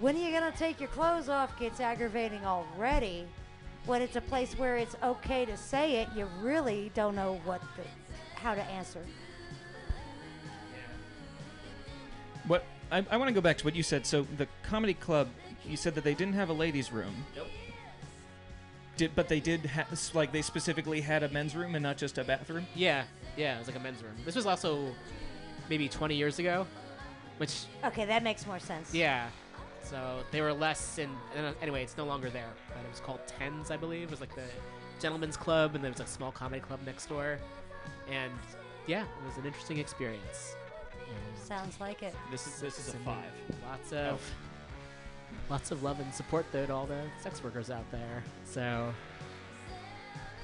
when are you gonna take your clothes off gets aggravating already. When it's a place where it's okay to say it, you really don't know what the, how to answer. What I, I want to go back to what you said. So the comedy club, you said that they didn't have a ladies' room. Nope. Did but they did ha- s- like they specifically had a men's room and not just a bathroom. Yeah, yeah, it was like a men's room. This was also maybe 20 years ago, which Okay, that makes more sense. yeah. So they were less in. uh, Anyway, it's no longer there. But it was called Tens, I believe. It was like the gentlemen's club, and there was a small comedy club next door. And yeah, it was an interesting experience. And Sounds like it. This is this is a five. Lots of lots of love and support though to all the sex workers out there. So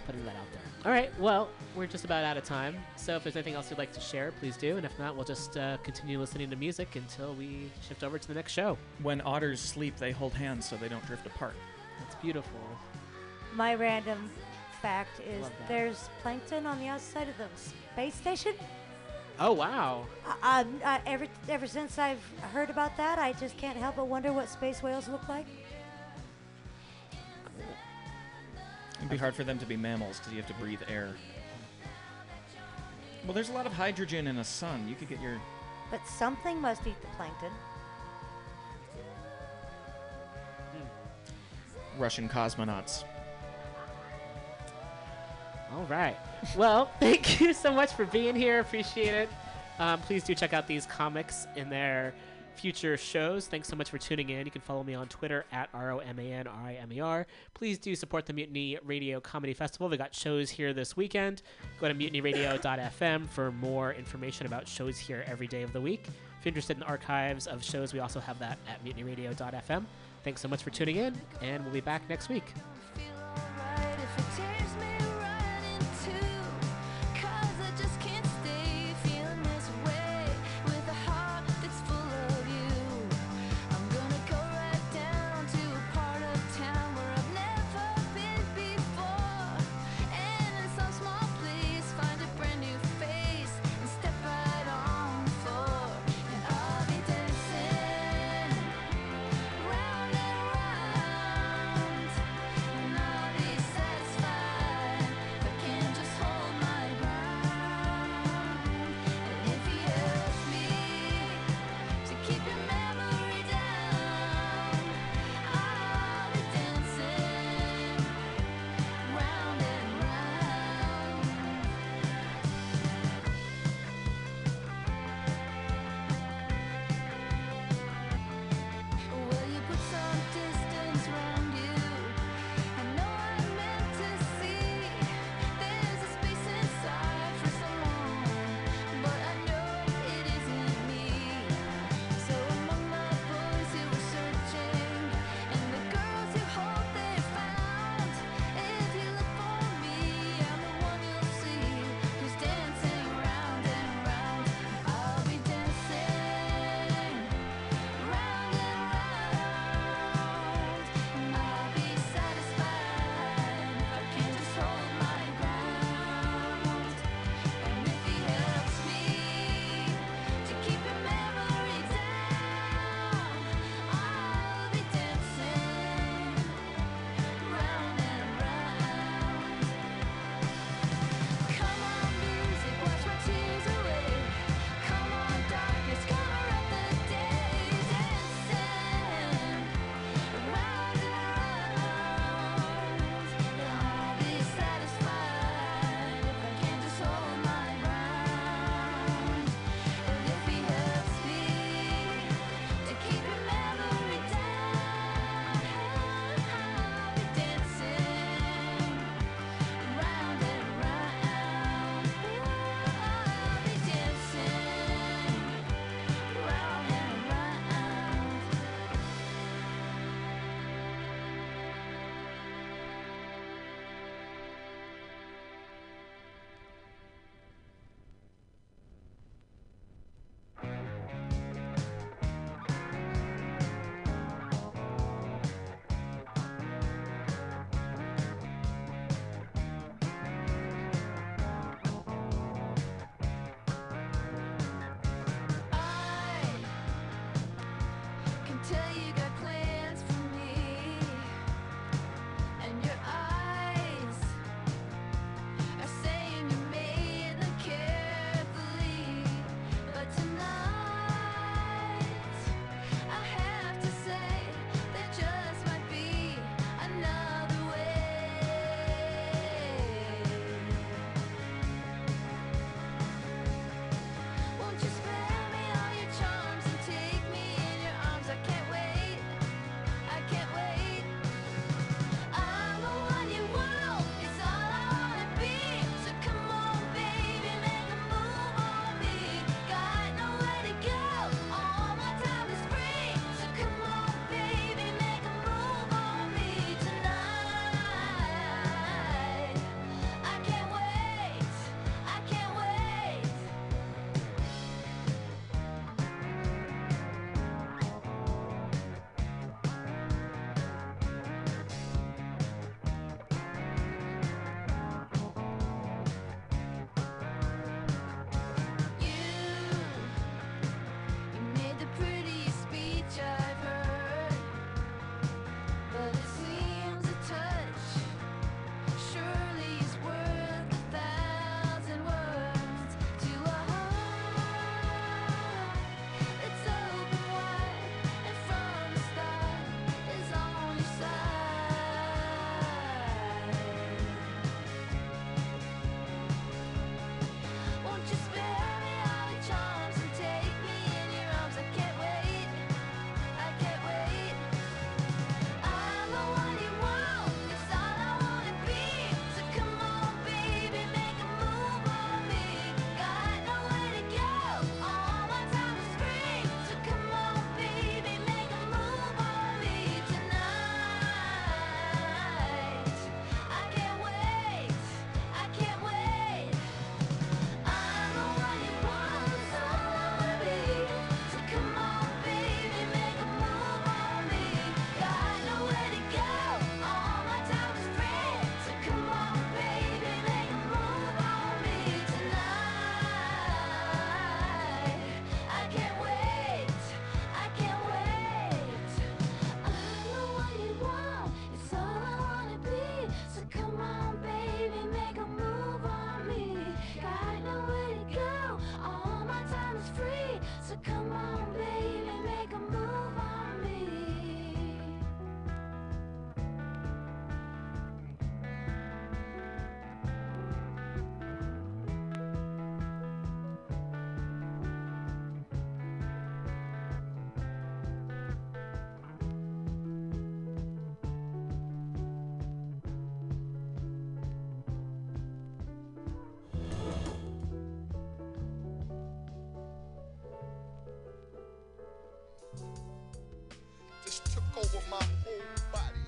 putting that out there. All right. Well, we're just about out of time. So if there's anything else you'd like to share, please do. And if not, we'll just uh, continue listening to music until we shift over to the next show. When otters sleep, they hold hands so they don't drift apart. That's beautiful. My random fact is there's plankton on the outside of the space station. Oh wow. Um, I, ever ever since I've heard about that, I just can't help but wonder what space whales look like. It'd be hard for them to be mammals because you have to breathe air. Well, there's a lot of hydrogen in a sun. You could get your But something must eat the plankton. Russian cosmonauts. All right. Well, [laughs] thank you so much for being here. Appreciate it. Um, please do check out these comics in their future shows. Thanks so much for tuning in. You can follow me on Twitter at R O M A N R I M E R. Please do support the Mutiny Radio Comedy Festival. We got shows here this weekend. Go to mutinyradio.fm for more information about shows here every day of the week. If you're interested in archives of shows, we also have that at mutinyradio.fm. Thanks so much for tuning in, and we'll be back next week.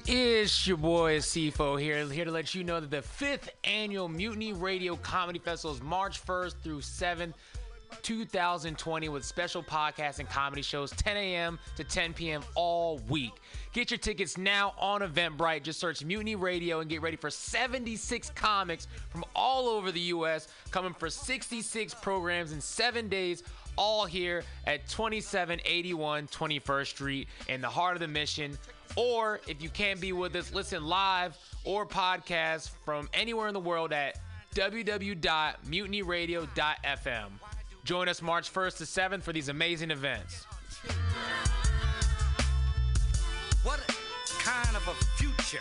It's your boy CFO here, here to let you know that the fifth annual Mutiny Radio Comedy Festival is March 1st through 7th, 2020, with special podcasts and comedy shows 10 a.m. to 10 p.m. all week. Get your tickets now on Eventbrite. Just search Mutiny Radio and get ready for 76 comics from all over the U.S. coming for 66 programs in seven days all here at 2781 21st Street in the heart of the mission. Or if you can't be with us, listen live or podcast from anywhere in the world at www.mutinyradio.fm. Join us March 1st to 7th for these amazing events. What kind of a future?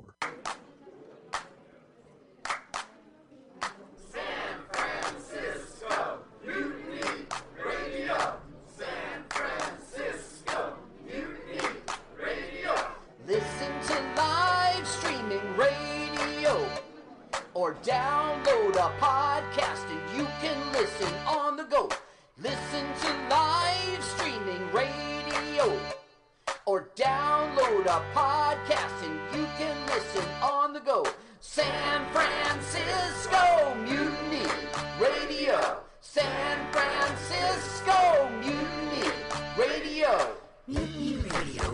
Listen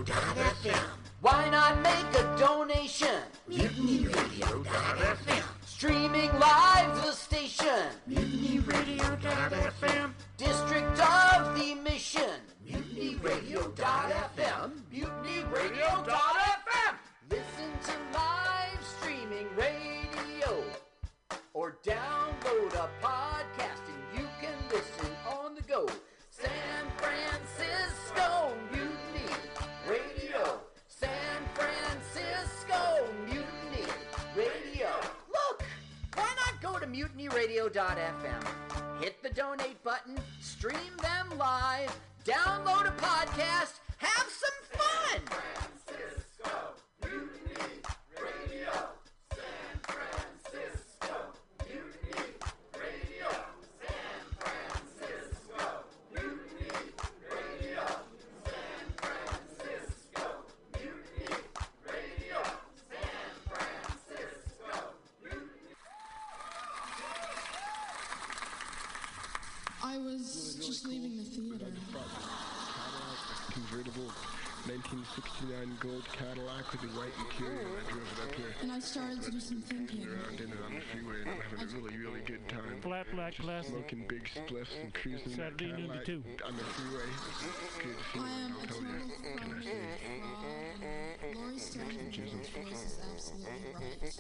MutinyRadio.fm. Why not make a donation? MutinyRadio.fm. Streaming live the station. MutinyRadio.fm. District of the Mission. MutinyRadio.fm. MutinyRadio.fm. Listen to live streaming radio or download a podcast to Hit the donate button, stream them live, download a podcast, have gold Cadillac with the white interior. I drove it up here. And I started to do some thinking. Around in it on the freeway and I'm having a really, really good time. Flat black Just plastic. Smoking big spliffs and cruising that Saturday noon to Cadillac two. on the freeway. It's good I am feeling, a I'll tell you. total Can I fan say? of Laurie Stone's voice is absolutely right.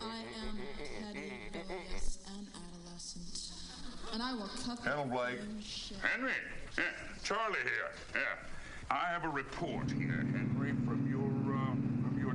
I am petty, rebellious, and adolescent. And I will cut the Hello, Blake. shit. Henry, yeah, Charlie here. Yeah, I have a report here, Henry, from your uh, from your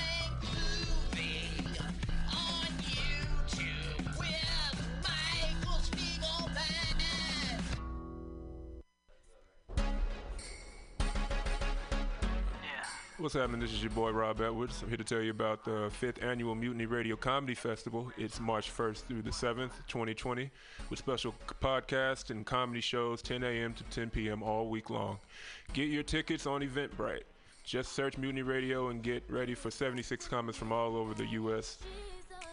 What's happening? This is your boy Rob Edwards. I'm here to tell you about the fifth annual Mutiny Radio Comedy Festival. It's March 1st through the 7th, 2020, with special podcasts and comedy shows 10 a.m. to 10 p.m. all week long. Get your tickets on Eventbrite. Just search Mutiny Radio and get ready for 76 comments from all over the U.S.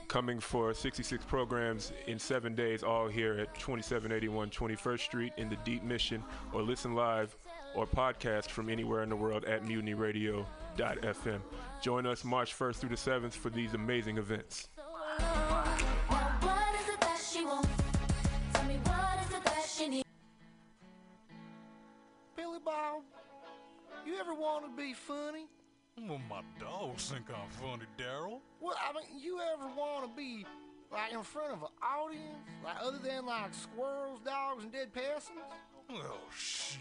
Coming for 66 programs in seven days, all here at 2781 21st Street in the Deep Mission, or listen live or podcast from anywhere in the world at mutinyradio.fm. Join us March 1st through the 7th for these amazing events. What is it that she wants? Tell me what is it that she needs? Billy Bob, you ever want to be funny? Well, my dogs think I'm funny, Daryl. Well, I mean, you ever want to be like in front of an audience, like other than like squirrels, dogs, and dead peasants? Well, shoot.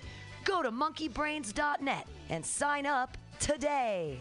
Go to monkeybrains.net and sign up today.